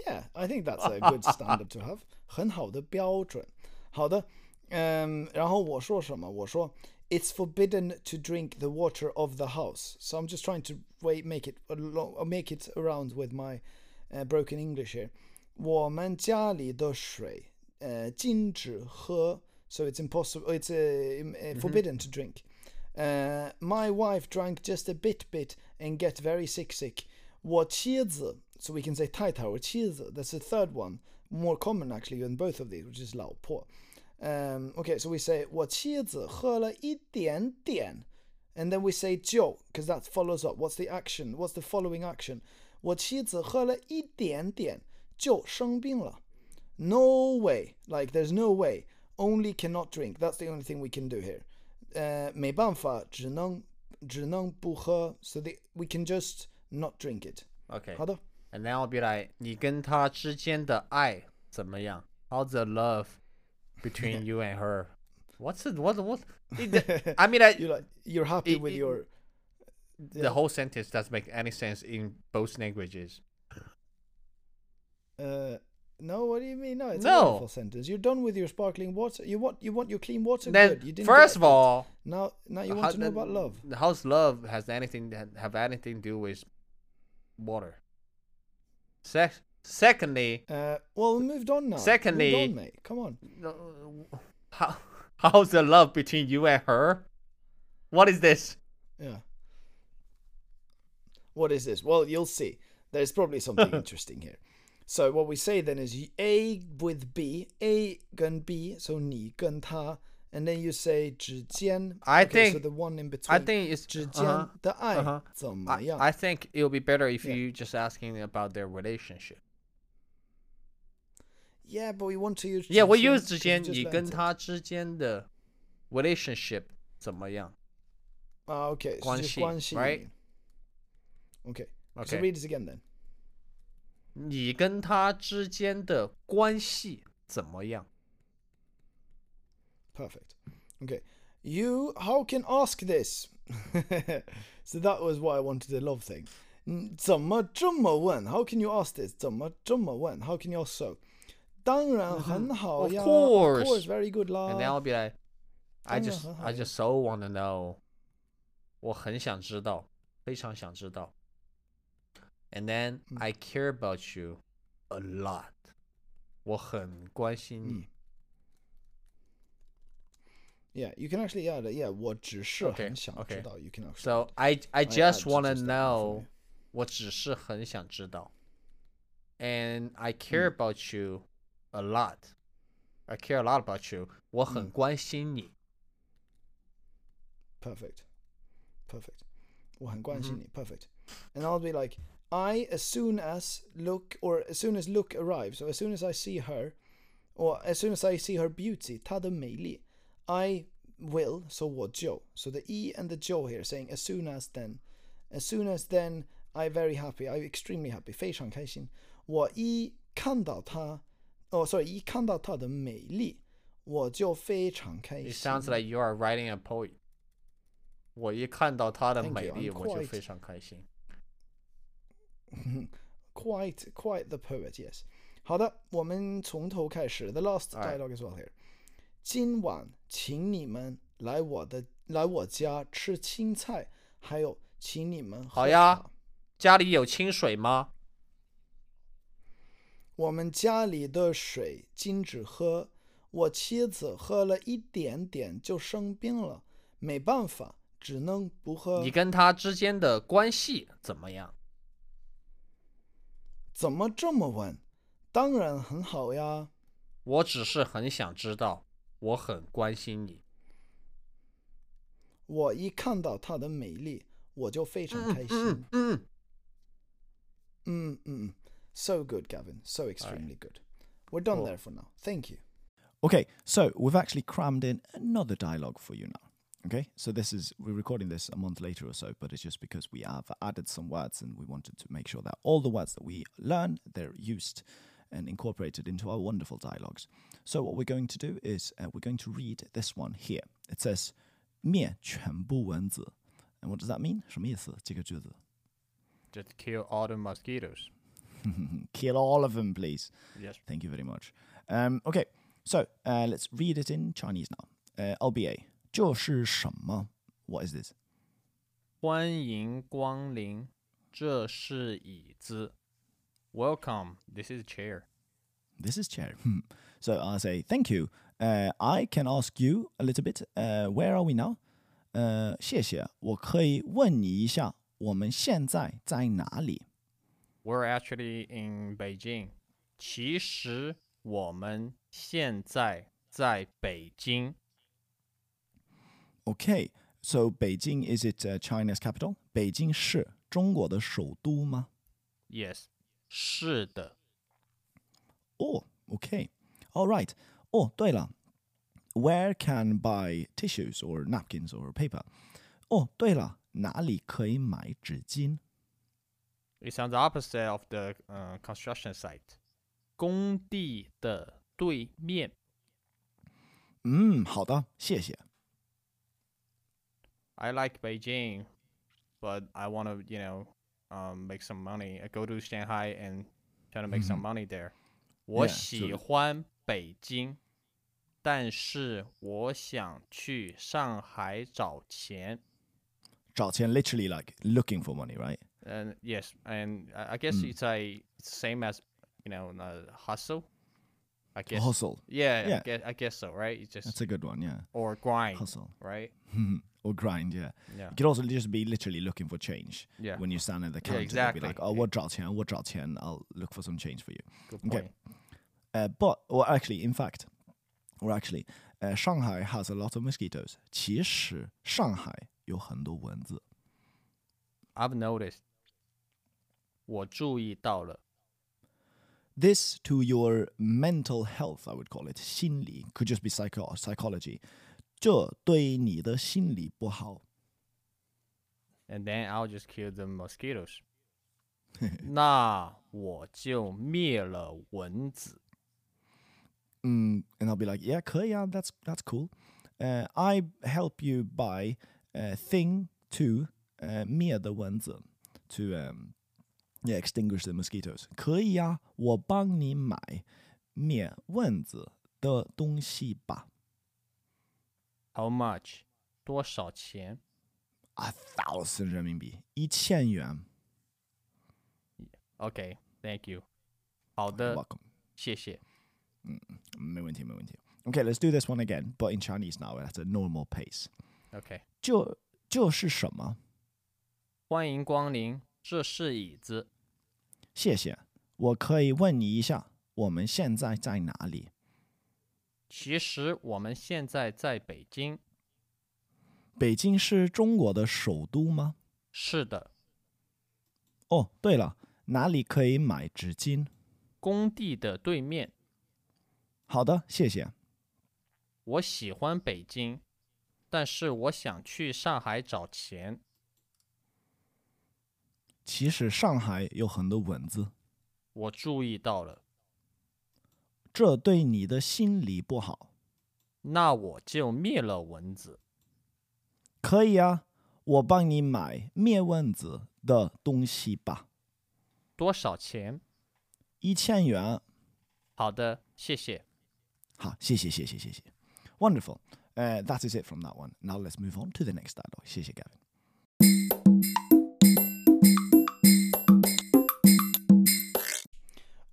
Yeah, I think that's a good standard to have. 很好的标准。好的，嗯，然后我说什么？我说 It's forbidden to drink the water of the house. So I'm just trying to wait, make it along, uh, make it around with my uh, broken English here. 我们家里的水，呃，禁止喝。So it's impossible. It's uh, im- uh, forbidden to drink. Uh, my wife drank just a bit, bit, and get very sick, sick. 我妻子 so we can say 太太 or 妻子 that's the third one more common actually than both of these which is 老婆 um, okay so we say 我妻子喝了一点点 and then we say 就 because that follows up what's the action what's the following action 我妻子喝了一点点就生病了 no way like there's no way only cannot drink that's the only thing we can do here uh, 没办法只能只能不喝 so the, we can just not drink it Okay. 好的 And then I'll be like, 你跟他之间的爱怎么样? How's the love between you and her? What's it? What? What? it- I mean, I, you're like you're happy It- with it- your the whole sentence doesn't make any sense in both languages. Uh, no, what do you mean? No, it's a No. wonderful sentence. You're done with your sparkling water. You want you want your clean water. Then good. You didn't first get of all, that. now now you how- want to know then about love. How's love has anything have anything to do with water? Se- secondly, uh, well, we moved on now. Secondly, moved on, mate. come on. How, how's the love between you and her? What is this? Yeah. What is this? Well, you'll see. There's probably something interesting here. So what we say then is A with B, A gen B, so 你跟他 and then you say 之间. I okay, so think- the one in between. I think it's 之间 uh-huh, 的爱 uh-huh. 怎么 I, 样？ I think it would be better if Yeah. you just asking about their relationship. Yeah, but we want to use. Yeah, we 之间 use 之 because 间 you just 你 learned 跟 it. 他之间的 relationship 怎么样 Ah, okay. So 关 just 系，关系 right? Okay. So Okay. read it again then. 你跟他之间的关系怎么样 Perfect. Okay. You, how can ask this? so that was what I wanted the love thing. 嗯怎么这么问? How can you ask this? 怎么这么问? How can you ask so? 当然很好 Of 呀 course. Of course, very good lah. And then I'll be like, I 当然 just 很好 I 呀 just so want to know. 我很想知道，非常想知道。And then I care about you a lot. 我很关心你。 Yeah, you can actually add it. Yeah, 我只是 Okay, 很想 okay. 知道. You can actually. So I I I just add want to just that know. information. 我只是很想知道。And I care about you a lot. I care a lot about you. 我很关心你。 Perfect. Perfect. 我很关心你. Perfect. And I'll be like, I, as soon as look, or as soon as look arrives, so as soon as I see her, or as soon as I see her beauty, 她的美丽, I will, so 我就. So the E and the 就 here saying as soon as then. As soon as then, I very happy, I extremely happy, 非常开心。我一看到她, oh sorry, 一看到她的美丽，我就非常开 It 心。 sounds like you are writing a poem. 我一看到她的 Thank 美 you, 丽， I'm 我就 quite- 非常开心。 quite quite the poet, yes. 好的，我们从头开始。The last Alright. dialogue as well here. 今晚请你们来我的来我家吃青菜，还有请你们好呀。家里有清水吗？我们家里的水禁止喝，我妻子喝了一点点就生病了，没办法，只能不喝你。跟他之间的关系怎么样？怎么这么问？当然很好呀。我只是很想知道，我很关心你。我一看到她的美丽，我就非常开心。嗯嗯， Mm, mm, mm. So good, Gavin. So extremely good. We're done Cool. there for now. Thank you. Okay, so we've actually crammed in another dialogue for you now. Okay, so this is, we're recording this a month later or so, but it's just because we have added some words and we wanted to make sure that all the words that we learn, they're used and incorporated into our wonderful dialogues. So what we're going to do is uh, we're going to read this one here. It says, 灭全部蚊子. And what does that mean? 什么意思？这个句子。 Just kill all the mosquitoes. Kill all of them, please. Yes. Thank you very much. Um, okay, so uh, let's read it in Chinese now. Uh, LBA. 这是什么? What is this? 欢迎光临，这是椅子。 Welcome. This is chair. This is chair. Hmm. so I'll say, thank you. Uh, I can ask you a little bit. Uh, where are we now? Uh, 谢谢。我可以问你一下，我们现在在哪里？ We're actually in Beijing. 其实我们现在在北京。 Okay, so Beijing, is it uh, China's capital? 北京是中国的首都吗？ Yes. 是的。 Oh, okay. All right. Oh, 对了，Where can buy tissues or napkins or paper? 哦，对了，哪里可以买纸巾？ It's on the opposite of the uh, construction site. 工地的对面。嗯，好的，谢谢。 I like Beijing, but I want to, you know, um, make some money. I go to Shanghai and trying to make some money there. 我 Yeah, 喜 so- 欢北京，但是我想去上海找钱。找钱 literally like looking for money, right? And yes, and I I guess it's a it's same as you know uh, hustle. I guess. Hustle. Yeah, I Yeah. guess, I guess so, right? It's just That's a good one, yeah. or grind, Hustle. right? or grind, yeah. Yeah. You could also just be literally looking for change. Yeah. When you stand at the Yeah, counter, they'll be like, exactly. oh, 我找钱,我找钱, I'll look for some change for you. Good Okay. point. Uh, but, or actually, in fact, or actually, uh, Shanghai has a lot of mosquitoes. 其实上海有很多蚊子。 I've noticed. 我注意到了。 This to your mental health, I would call it. 心理 could just be psycho psychology. 这对你的心理不好。 and then I'll just kill the mosquitoes. 那我就灭了蚊子。 Mm, and I'll be like, yeah, 可以啊, that's that's cool. Uh, I help you buy a thing to uh, 灭的蚊子 to um, yeah, extinguish the mosquitoes. 可以啊，我帮你买灭蚊子的东西吧。 How much？多少钱 A thousand 人民币，一千元。 ？OK，Thank、you。好的， Welcome. 谢谢。没问题，没问题。Okay, let's do this one again, but in Chinese now at a normal pace. OK，这这是什么？欢迎光临，这是椅子。谢谢。我可以问你一下，我们现在在哪里？ 其实我们现在在北京。北京是中国的首都吗？是的，哦，对了，哪里可以买纸巾？工地的对面。好的，谢谢。我喜欢北京，但是我想去上海找钱。其实上海有很多蚊子，我注意到了，这对你的心理不好。那我就灭了蚊子。可以啊，我帮你买灭蚊子的东西吧，多少钱？一千元。好的，谢谢。好，谢谢，谢谢，谢谢。Wonderful. Uh, that is it from that one. Now let's move on to the next dialogue. 谢谢 Gavin.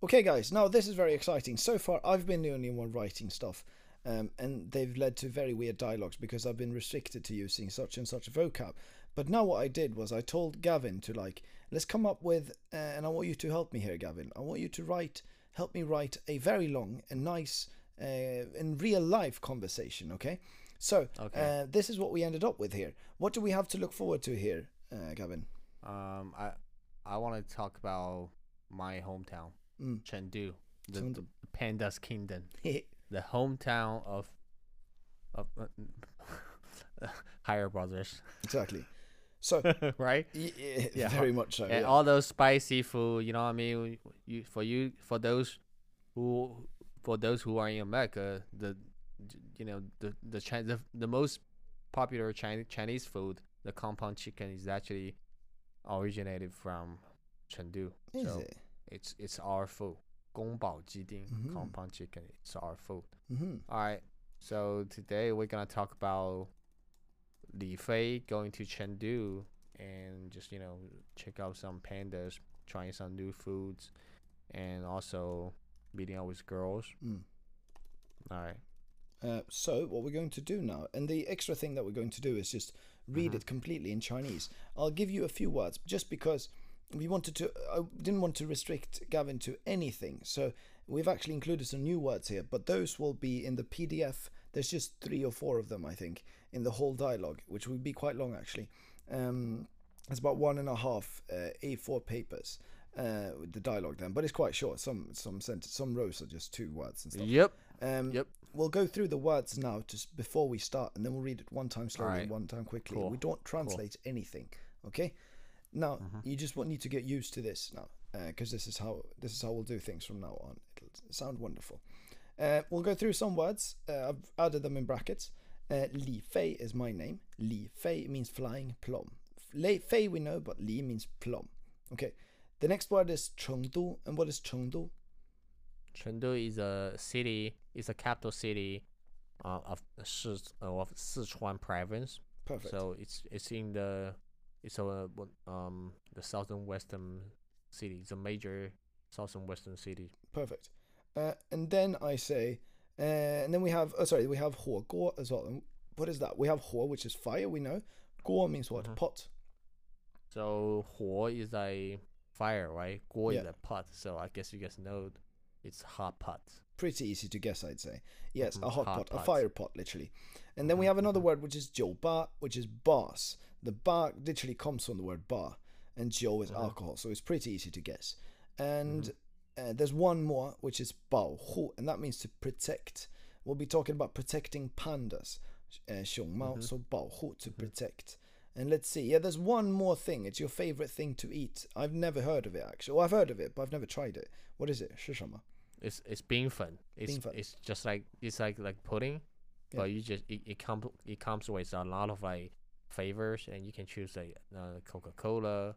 Okay, guys, now this is very exciting. So far, I've been the only one writing stuff, um, and they've led to very weird dialogues because I've been restricted to using such and such vocab. But now, what I did was I told Gavin to, like, let's come up with, uh, and I want you to help me here, Gavin. I want you to write, help me write a very long and nice, uh, in real life conversation, okay? So, Okay. uh, this is what we ended up with here. What do we have to look forward to here, uh, Gavin? Um, I I want to talk about my hometown, Mm. Chengdu, the, the panda's kingdom, the hometown of of uh, higher brothers, exactly. So, right? y- y- Yeah. very much so. and yeah. all those spicy food. You know what I mean? You for you for those who for those who are in America, the you know the the the, the most popular Chinese Chinese food, the Kung Pao chicken, is actually originated from Chengdu. Is so it? It's it's our food. 宫保鸡丁 mm -hmm. Kung Pao chicken. It's our food. Mm -hmm. All right. So today we're gonna talk about Li Fei going to Chengdu and just you know check out some pandas, trying some new foods, and also meeting up with girls. Mm. All right. Uh, so what we're going to do now, and the extra thing that we're going to do is just read mm-hmm. it completely in Chinese. I'll give you a few words just because we wanted to. I didn't want to restrict Gavin to anything, so we've actually included some new words here. But those will be in the PDF. There's just three or four of them, I think, in the whole dialogue, which will be quite long actually. Um, it's about one and a half uh, A4 papers. Uh, with the dialogue then, but it's quite short. Some some sent some rows are just two words and stuff. Yep. Um, Yep. We'll go through the words now just before we start, and then we'll read it one time slowly and one time quickly. Cool. We don't translate anything, okay? Now Mm-hmm. you just want need to get used to this now, because this is how this is how we'll do things from now on. It'll sound wonderful. Uh, we'll go through some words. Uh, I've added them in brackets. Uh, Li Fei is my name. Li Fei means flying plum. Li Fei we know, but Li means plum. Okay. The next word is Chengdu. And what is Chengdu? Chengdu is a city. It's a capital city uh, of uh, of Sichuan province. Perfect. So it's it's in the it's a um the southern western city. It's a major southern western city. Perfect. Uh, and then I say, uh, and then we have, oh, sorry, we have Huo Guo as well. And what is that? We have Huo, which is fire, we know. Guo means what? Mhm. Pot. So huo is a fire, right? Guo is a pot. So I guess you guys know it's hot pot. Pretty easy to guess, I'd say. Yes, a Mhm, hot, hot pot, a fire pot, literally. And then we Mhm, have another mhm. word which is jiu ba, which is boss. The bar literally comes from the word bar, and jiu is uh-huh. alcohol, so it's pretty easy to guess. And mm-hmm. uh, there's one more, which is Bao Hu, and that means to protect. We'll be talking about protecting pandas, uh, Mao, mm-hmm. so Bao Hu, to mm-hmm. protect. And let's see. Yeah, there's one more thing. It's your favorite thing to eat. I've never heard of it actually. Well, I've heard of it, but I've never tried it. What is it? Shishama. It's it's bean fun. It's bean it's just like it's like like pudding, yeah. but you just it, it comes it comes with a lot of like flavors, and you can choose like uh, Coca Cola,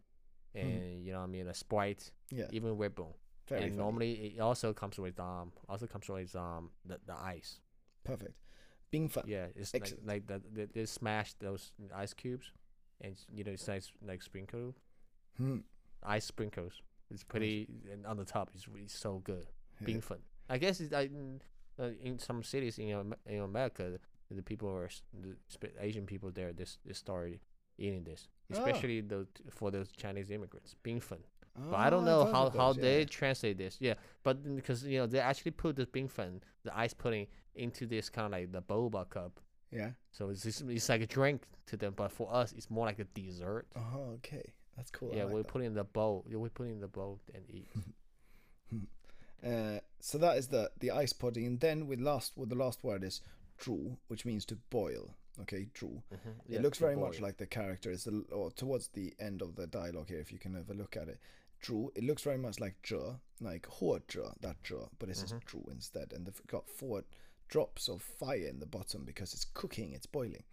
and you know what I mean, a Sprite, Hmm. Yeah, even Red Bull. very and funny. normally it also comes with um also comes with um the, the ice. Perfect. Bingfen. Yeah, it's like Excellent. like the, they, they smash those ice cubes, and you know it's nice like sprinkle Hmm. ice sprinkles. It's pretty and on the top. It's really so good. Yeah. Bingfen. I guess it's like in, uh, in some cities in in America, the people are the Asian people there. They s- they started eating this, Ah. especially those for those Chinese immigrants. Bingfen. Oh, But I don't know how, how those, they yeah. translate this. Yeah, but because you know they actually put the fun, the ice pudding, into this kind of like the boba cup. Yeah. So it's just, it's like a drink to them, but for us it's more like a dessert. Oh, okay. That's cool. Yeah, like we that. put it in the bowl. Yeah, we put it in the bowl and eat. Uh, so that is the the ice pudding, and then with last with the last word is zhu, which means to boil. Okay, zhu. Mhm. it looks very much like the character is the, or towards the end of the dialogue here. If you can have a look at it, zhu. It looks very much like zhe, like huo zhe, that zhe, but it's just Mm-hmm. zhu instead, and they've got four drops of fire in the bottom because it's cooking, it's boiling.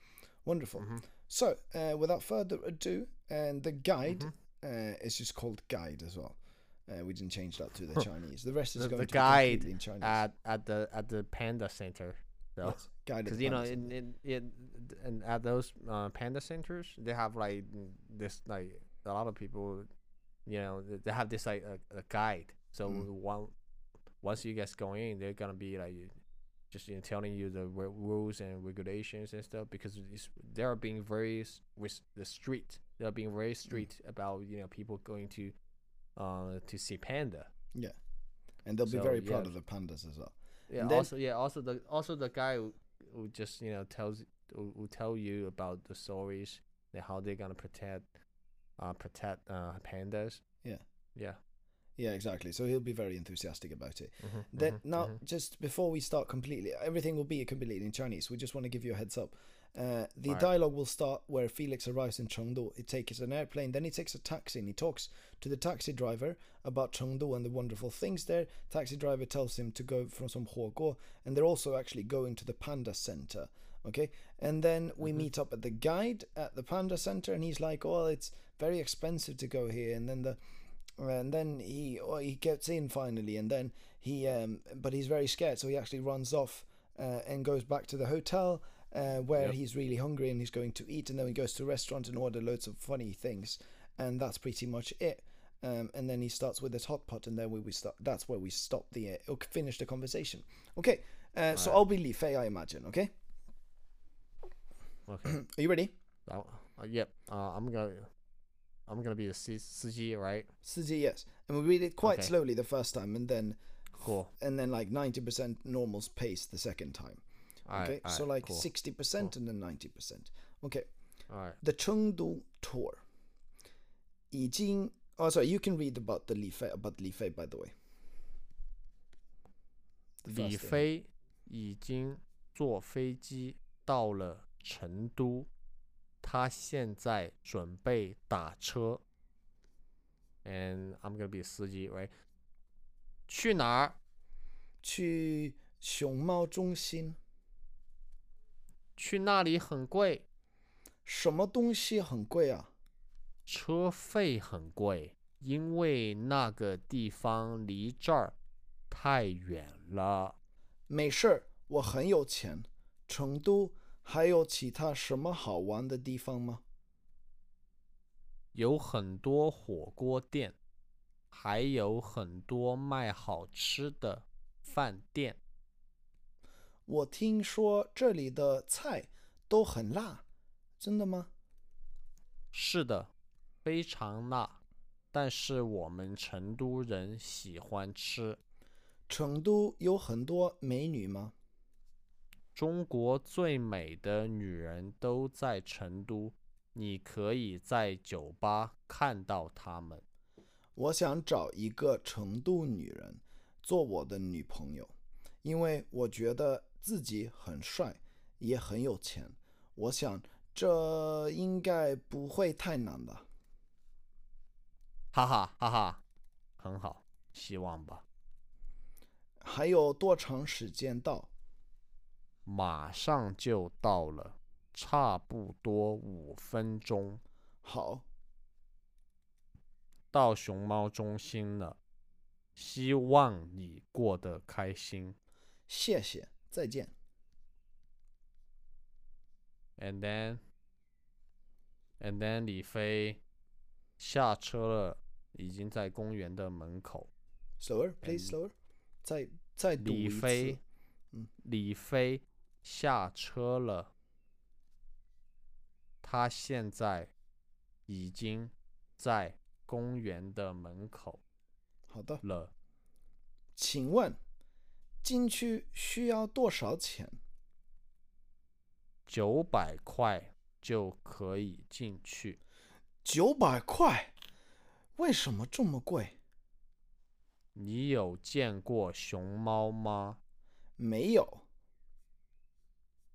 Wonderful. Mm-hmm. So, uh, without further ado, and the guide Mm-hmm. uh, is just called guide as well. Uh, we didn't change that to the Chinese. The rest is the, going the to be guide completely in Chinese. at at the at the panda center. So. Yes, Because you know, in, in, in and at those uh, panda centers, they have like this like a lot of people, you know, they have this like a, a guide. So Mm. one once you guys go in, they're gonna be like just you know, telling you the ru- rules and regulations and stuff because it's, they are being very s- with the street. They are being very Mm. strict about you know people going to uh to see panda. yeah, and they'll be very proud yeah. of the pandas as well. Yeah. And then- also, yeah. Also, the also the guy who, who just you know tells who tell you about the stories and how they're gonna protect uh protect uh pandas. Yeah. Yeah. Yeah, exactly. So he'll be very enthusiastic about it. Mhm, Then mhm, now, mhm. just before we start completely, everything will be completely in Chinese. We just want to give you a heads up. Uh, the Alright. dialogue will start where Felix arrives in Chengdu. He takes an airplane, then he takes a taxi and he talks to the taxi driver about Chengdu and the wonderful things there. Taxi driver tells him to go from some Huoguo, and they're also actually going to the Panda Center. Okay, and then we Mm-hmm. meet up at the guide at the Panda Center, and he's like, "Oh, it's very expensive to go here." And then the and then he oh, he gets in finally, and then he um, but he's very scared, so he actually runs off uh, and goes back to the hotel uh, where Yep. he's really hungry and he's going to eat, and then he goes to a restaurant and order loads of funny things, and that's pretty much it. Um, and then he starts with his hot pot, and then we, we start. That's where we stop the uh, finish the conversation. Okay, uh, so I'll be Li Fei, I imagine. Okay, Okay. are you ready? uh, yep. Uh, I'm gonna I'm gonna be the C- CG, right? Siji, yes, and we read it quite Okay. slowly the first time, and then Cool. and then like ninety percent normal pace the second time. All right. Okay, all so right, like cool. sixty percent and then ninety percent. Okay, All right. the Chengdu tour. 已经 oh sorry, you can read about the Li Fei about Li Fei by the way. The 李 first thing. 飞已经坐飞机到了成都，他现在准备打车。And I'm gonna be a 司机，right？去哪儿？去熊猫中心， 去那里很贵，什么东西很贵啊？车费很贵。因为那个地方离这儿太远了。没事儿，我很有钱。成都还有其他什么好玩的地方吗？有很多火锅店，还有很多卖好吃的饭店。我听说这里的菜都很辣，真的吗？是的，非常辣，但是我们成都人喜欢吃。成都有很多美女吗？中国最美的女人都在成都，你可以在酒吧看到她们。我想找一个成都女人做我的女朋友，因为我觉得自己很帅，也很有钱。我想这应该不会太难吧。哈哈哈哈，很好，希望吧。还有多长时间到？马上就到了，差不多五分钟。好，到熊猫中心了，希望你过得开心。谢谢，再见。And then, and then 李飞下车了，已经在公园的门口。Slower, please, slower. 再再读李一次飞，李飞下车了，他现在已经在公园的门口好的，了。请问进去需要多少钱？九百块就可以进去。九百块，为什么这么贵？你有见过熊猫吗？没有，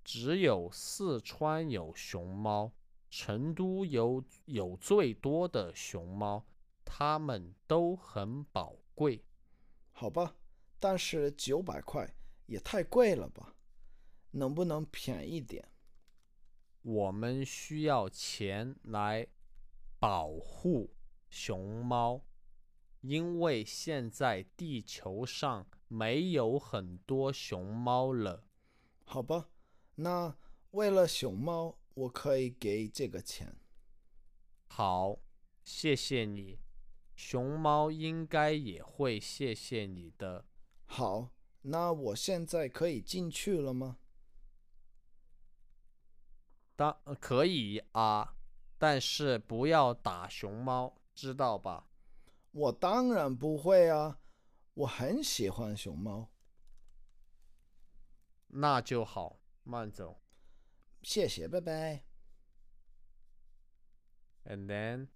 只有四川有熊猫，成都有有最多的熊猫，它们都很宝贵。好吧，但是九百块也太贵了吧？能不能便宜点？我们需要钱来保护熊猫，因为现在地球上没有很多熊猫了。好吧，那为了熊猫，我可以给这个钱。好，谢谢你。熊猫应该也会谢谢你的。好，那我现在可以进去了吗？当呃可以啊，但是不要打熊猫，知道吧？我当然不会啊，我很喜欢熊猫。那就好，慢走。谢谢，拜拜。And then，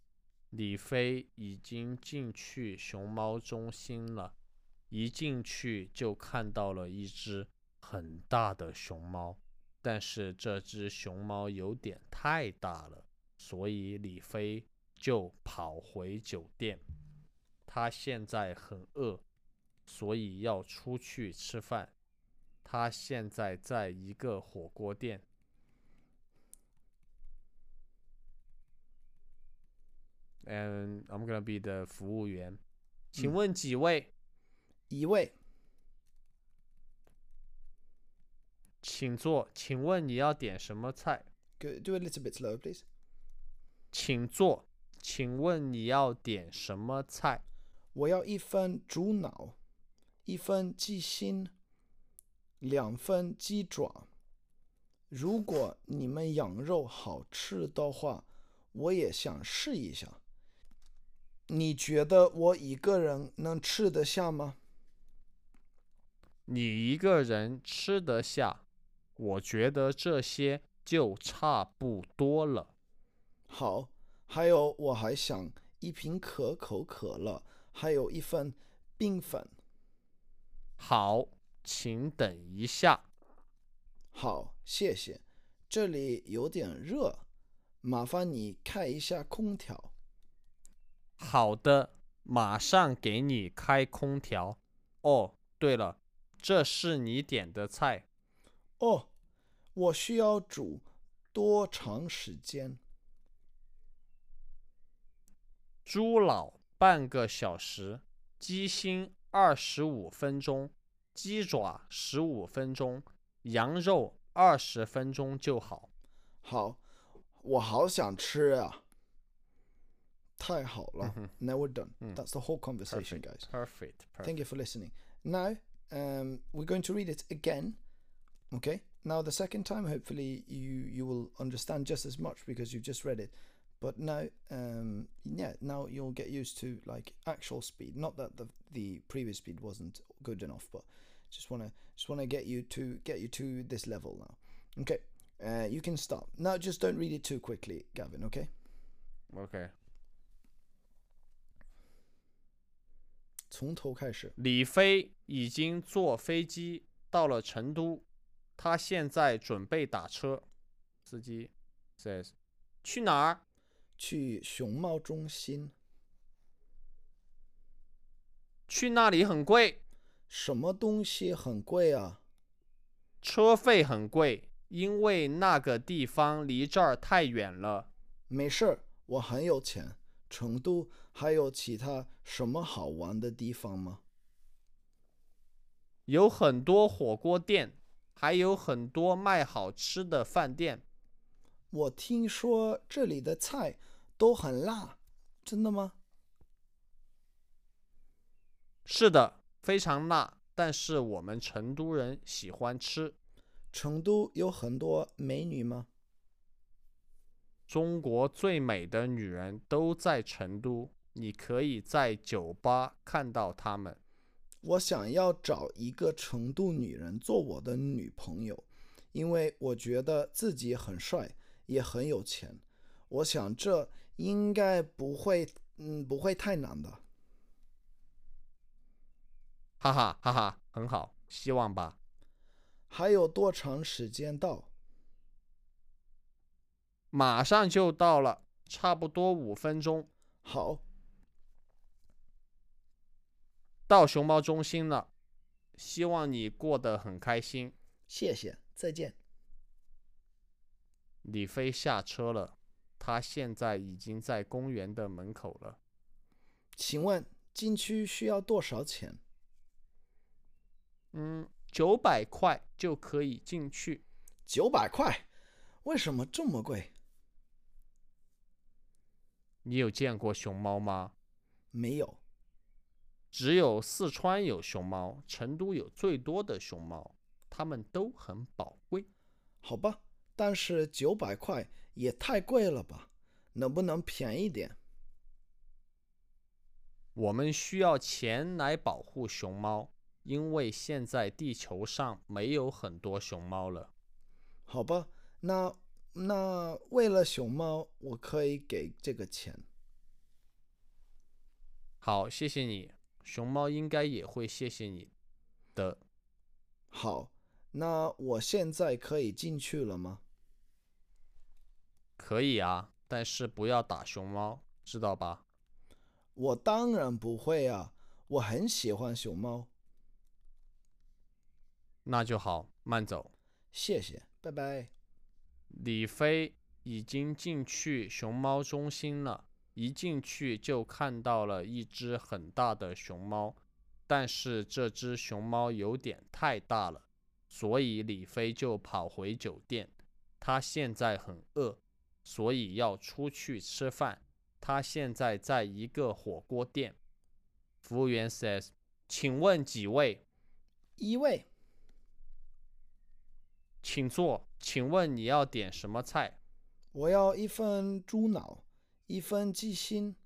李飞已经进去熊猫中心了，一进去就看到了一只很大的熊猫，但是这只熊猫有点太大了，所以李飞就跑回酒店。他现在很饿，所以要出去吃饭。他现在在一个火锅店。and I'm gonna be the 服务员。请问几位？一位，请坐。请问你要点什么菜？Go, do a little bit slower, please. 请坐。请问你要点什么菜？我要一份猪脑，一份鸡心，两份鸡爪。如果你们羊肉好吃的话，我也想试一下。你觉得我一个人能吃得下吗？你一个人吃得下？我觉得这些就差不多了。好，还有我还想一瓶可口可乐，还有一份冰粉。好，请等一下。好，谢谢。这里有点热，麻烦你开一下空调。好的，马上给你开空调。哦，对了，这是你点的菜。哦，我需要煮多长时间？猪脑半个小时，鸡心二十五分钟，鸡爪十五分钟，羊肉二十分钟就好。好，我好想吃啊！太好了。Now we're done. That's the whole conversation, guys. Perfect. Thank you for listening. Now, um, we're going to read it again. Okay. Now the second time, hopefully you you will understand just as much because you've just read it. But now, um, yeah, now you'll get used to like actual speed. Not that the the previous speed wasn't good enough, but just wanna just wanna get you to get you to this level now. Okay. Uh, you can stop now. Just don't read it too quickly, Gavin. Okay. OK，从头开始。李飞已经坐飞机到了成都，他现在准备打车。司机 says 去哪儿？去熊猫中心。去那里很贵，什么东西很贵啊？车费很贵，因为那个地方离这儿太远了。没事儿，我很有钱。成都还有其他什么好玩的地方吗？有很多火锅店，还有很多卖好吃的饭店。我听说这里的菜都很辣，真的吗？是的，非常辣，但是我们成都人喜欢吃。成都有很多美女吗？中国最美的女人都在成都，你可以在酒吧看到她们。我想要找一个成都女人做我的女朋友，因为我觉得自己很帅，也很有钱。我想这应该不会，嗯，不会太难的。哈哈哈哈，很好，希望吧。还有多长时间到？马上就到了，差不多五分钟。好，到熊猫中心了，希望你过得很开心。谢谢，再见。李飞下车了，他现在已经在公园的门口了。请问进去需要多少钱？嗯，九百块就可以进去。九百块？为什么这么贵？你有见过熊猫吗？没有。只有四川有熊猫，成都有最多的熊猫，它们都很宝贵。好吧，但是九百块也太贵了吧？能不能便宜点？我们需要钱来保护熊猫，因为现在地球上没有很多熊猫了。好吧，那那为了熊猫，我可以给这个钱。好，谢谢你。熊猫应该也会谢谢你的。好，那我现在可以进去了吗？可以啊，但是不要打熊猫，知道吧？我当然不会啊，我很喜欢熊猫。那就好，慢走。谢谢，拜拜。李飞已经进去熊猫中心了。一进去就看到了一只很大的熊猫，但是这只熊猫有点太大了，所以李飞就跑回酒店。他现在很饿，所以要出去吃饭。他现在在一个火锅店。服务员 says：“ 请问几位？”“一位。”“请坐。”“请问你要点什么菜？”“我要一份猪脑。”一份鸡心，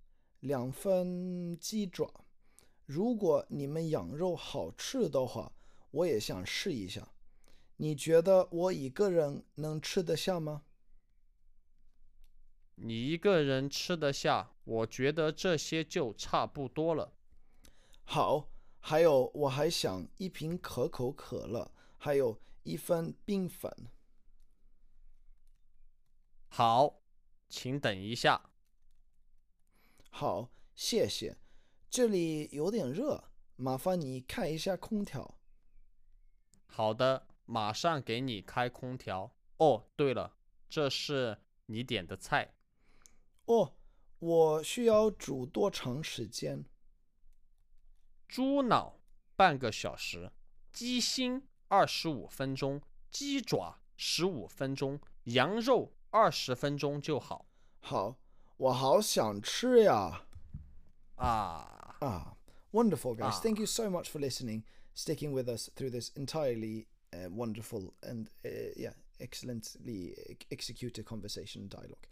两份鸡爪。如果你们羊肉好吃的话，我也想试一下。你觉得我一个人能吃得下吗？你一个人吃得下，我觉得这些就差不多了。好，还有我还想一瓶可口可乐，还有一份冰粉。好，请等一下。好，谢谢。这里有点热，麻烦你开一下空调。好的，马上给你开空调。哦，对了，这是你点的菜。哦，我需要煮多长时间？猪脑半个小时，鸡心二十五分钟，鸡爪十五分钟，羊肉二十分钟就好。好，我好想吃呀！啊， Ah, wonderful, guys. Ah. Thank you so much for listening, sticking with us through this entirely uh, wonderful and uh, yeah, excellently ex- executed conversation and dialogue.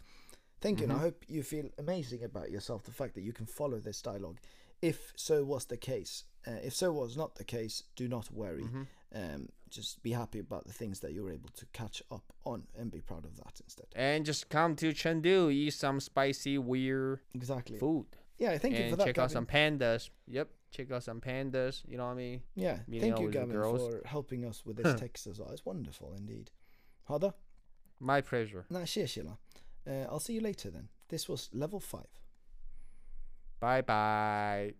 Thank you, and I hope you feel amazing about yourself. The fact that you can follow this dialogue, if so was the case. uh, if so was not the case, do not worry. Um, just be happy about the things that you're able to catch up on, and be proud of that instead. and just come to Chengdu, eat some spicy weird Exactly. food, Yeah, thank you for and that. check out some pandas. Yep, check out some pandas. You know what I mean? Yeah, meeting thank you, Gavin, for helping us with this text as well. It's wonderful indeed. Hada? My pleasure. Sheshila. Uh, I'll see you later then. This was level 5. Bye bye.